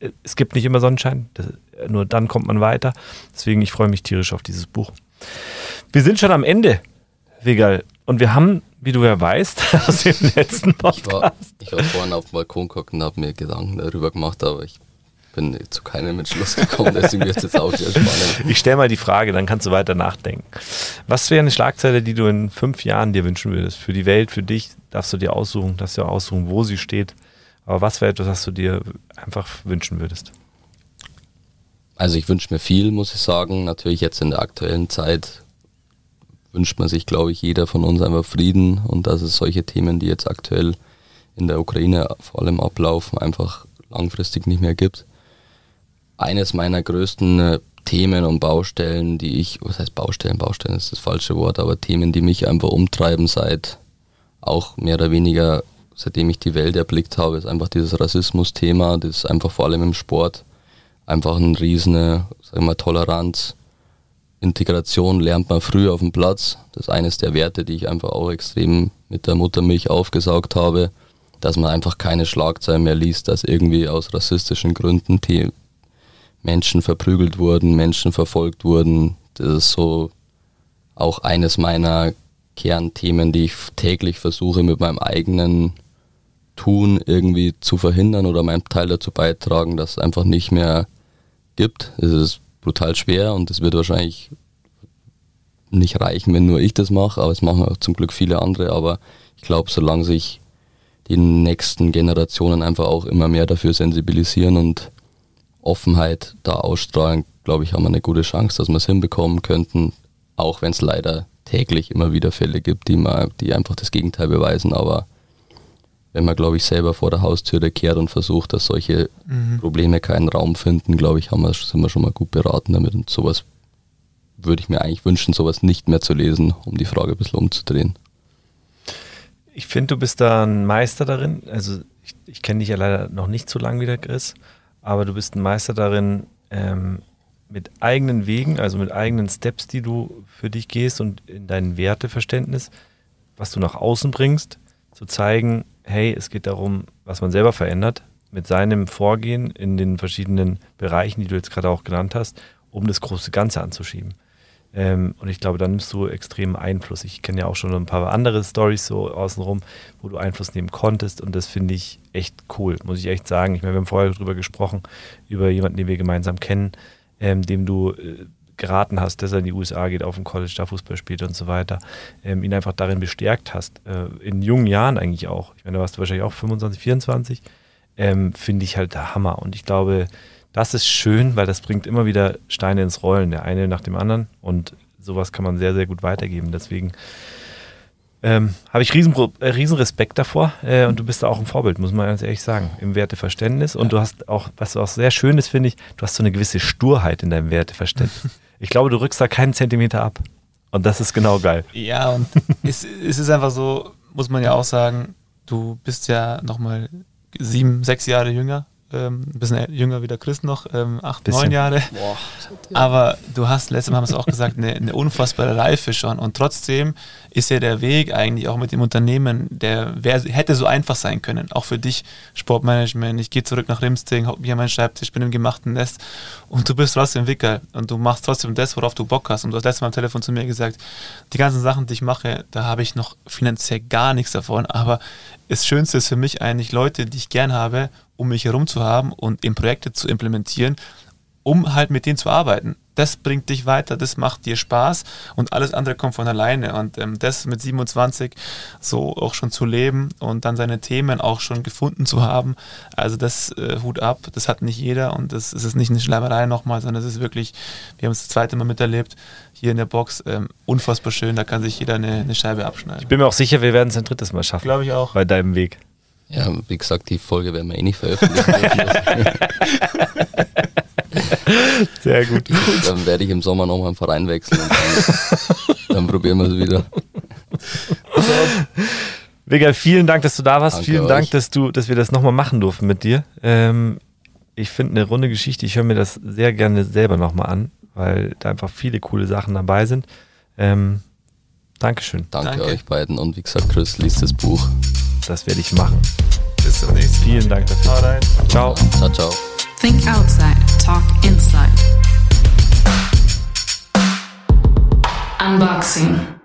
[SPEAKER 2] äh, es gibt nicht immer Sonnenschein. Das, nur dann kommt man weiter. Deswegen, ich freue mich tierisch auf dieses Buch. Wir sind schon am Ende, Wigal. Und wir haben, wie du ja weißt, aus dem letzten
[SPEAKER 3] Ich war,
[SPEAKER 2] Podcast.
[SPEAKER 3] ich war vorhin auf dem Balkon geguckt und habe mir Gedanken darüber gemacht, aber ich bin zu keinem Entschluss gekommen, deswegen wird es jetzt auch sehr spannend.
[SPEAKER 2] Ich stelle mal die Frage, dann kannst du weiter nachdenken. Was wäre eine Schlagzeile, die du in fünf Jahren dir wünschen würdest? Für die Welt, für dich, darfst du dir aussuchen, darfst du dir aussuchen, wo sie steht. Aber was wäre etwas, was du dir einfach wünschen würdest?
[SPEAKER 3] Also ich wünsche mir viel, muss ich sagen. Natürlich jetzt in der aktuellen Zeit wünscht man sich, glaube ich, jeder von uns einfach Frieden und dass es solche Themen, die jetzt aktuell in der Ukraine vor allem ablaufen, einfach langfristig nicht mehr gibt. Eines meiner größten äh, Themen und Baustellen, die ich, was heißt Baustellen, Baustellen ist das falsche Wort, aber Themen, die mich einfach umtreiben seit auch mehr oder weniger, seitdem ich die Welt erblickt habe, ist einfach dieses Rassismus-Thema, das ist einfach vor allem im Sport einfach ein riesen, sagen wir mal, Toleranz, Integration lernt man früh auf dem Platz. Das ist eines der Werte, die ich einfach auch extrem mit der Muttermilch aufgesaugt habe, dass man einfach keine Schlagzeilen mehr liest, dass irgendwie aus rassistischen Gründen Menschen verprügelt wurden, Menschen verfolgt wurden. Das ist so auch eines meiner Kernthemen, die ich täglich versuche mit meinem eigenen Tun irgendwie zu verhindern oder meinen Teil dazu beitragen, dass es einfach nicht mehr gibt. Es ist brutal schwer und es wird wahrscheinlich nicht reichen, wenn nur ich das mache, aber es machen auch zum Glück viele andere. Aber ich glaube, solange sich die nächsten Generationen einfach auch immer mehr dafür sensibilisieren und Offenheit da ausstrahlen, glaube ich, haben wir eine gute Chance, dass wir es hinbekommen könnten, auch wenn es leider täglich immer wieder Fälle gibt, die, mal, die einfach das Gegenteil beweisen. Aber wenn man, glaube ich, selber vor der Haustüre kehrt und versucht, dass solche mhm. Probleme keinen Raum finden, glaube ich, haben wir, sind wir schon mal gut beraten damit. Und sowas würde ich mir eigentlich wünschen, sowas nicht mehr zu lesen, um die Frage ein bisschen umzudrehen.
[SPEAKER 2] Ich finde, du bist da ein Meister darin. Also ich, ich kenne dich ja leider noch nicht so lange wie der Chris, aber du bist ein Meister darin, ähm, mit eigenen Wegen, also mit eigenen Steps, die du für dich gehst und in dein Werteverständnis, was du nach außen bringst, zu zeigen, hey, es geht darum, was man selber verändert, mit seinem Vorgehen in den verschiedenen Bereichen, die du jetzt gerade auch genannt hast, um das große Ganze anzuschieben. Ähm, und ich glaube, da nimmst du extremen Einfluss. Ich kenne ja auch schon ein paar andere Stories so außenrum, wo du Einfluss nehmen konntest und das finde ich echt cool, muss ich echt sagen. Ich meine, wir haben vorher darüber gesprochen, über jemanden, den wir gemeinsam kennen, ähm, dem du äh, geraten hast, dass er in die USA geht, auf dem College da Fußball spielt und so weiter, ähm, ihn einfach darin bestärkt hast, äh, in jungen Jahren eigentlich auch. Ich meine, da warst du wahrscheinlich auch 25, 24, ähm, finde ich halt der Hammer. Und ich glaube, das ist schön, weil das bringt immer wieder Steine ins Rollen, der eine nach dem anderen. Und sowas kann man sehr, sehr gut weitergeben. Deswegen ähm, habe ich riesen, äh, riesen Respekt davor äh, und du bist da auch ein Vorbild, muss man ganz ehrlich sagen, im Werteverständnis. Und du hast auch, was auch sehr schön ist, finde ich, du hast so eine gewisse Sturheit in deinem Werteverständnis. Ich glaube, du rückst da keinen Zentimeter ab. Und das ist genau geil.
[SPEAKER 1] Ja, und es, es ist einfach so, muss man ja auch sagen, du bist ja nochmal sieben, sechs Jahre jünger ähm, ein bisschen jünger wie der Chris noch, ähm, acht, bisschen. neun Jahre. Boah, Aber du hast, letztes Mal haben wir es auch gesagt, eine, eine, unfassbare Reife schon. Und trotzdem ist ja der Weg eigentlich auch mit dem Unternehmen, der wär, hätte so einfach sein können. Auch für dich, Sportmanagement. Ich gehe zurück nach Rimsting, hau mich an meinen Schreibtisch, bin im gemachten Nest und du bist trotzdem Wicker und du machst trotzdem das, worauf du Bock hast. Und du hast letztes Mal am Telefon zu mir gesagt, die ganzen Sachen, die ich mache, da habe ich noch finanziell gar nichts davon. Aber das Schönste ist für mich eigentlich Leute, die ich gern habe um mich herum zu haben und in Projekte zu implementieren, um halt mit denen zu arbeiten. Das bringt dich weiter, das macht dir Spaß und alles andere kommt von alleine. Und ähm, das mit 27 so auch schon zu leben und dann seine Themen auch schon gefunden zu haben, also das äh, Hut ab, das hat nicht jeder und das, das ist nicht eine Schleimerei nochmal, sondern es ist wirklich, wir haben es das zweite Mal miterlebt, hier in der Box, ähm, unfassbar schön, da kann sich jeder eine, eine Scheibe abschneiden.
[SPEAKER 2] Ich bin mir auch sicher, wir werden es ein drittes Mal schaffen.
[SPEAKER 1] Glaube ich auch.
[SPEAKER 2] Bei deinem Weg.
[SPEAKER 3] Ja, wie gesagt, die Folge werden wir eh nicht veröffentlichen.
[SPEAKER 2] Sehr gut.
[SPEAKER 3] Dann werde ich im Sommer nochmal einen Verein wechseln und dann, dann probieren wir es wieder.
[SPEAKER 2] Vega, vielen Dank, dass du da warst. Danke vielen euch. Dank, dass, du, dass wir das nochmal machen durften mit dir. Ähm, ich finde eine runde Geschichte. Ich höre mir das sehr gerne selber nochmal an, weil da einfach viele coole Sachen dabei sind. Ähm, Dankeschön.
[SPEAKER 3] Danke, Danke euch beiden und wie gesagt, Chris, liest das Buch.
[SPEAKER 2] Das werde ich machen.
[SPEAKER 1] Bis zum nächsten
[SPEAKER 2] Mal. Vielen Dank dafür.
[SPEAKER 1] Ciao.
[SPEAKER 2] Ciao.
[SPEAKER 3] Ciao, ciao.
[SPEAKER 4] Think outside, talk inside. Unboxing.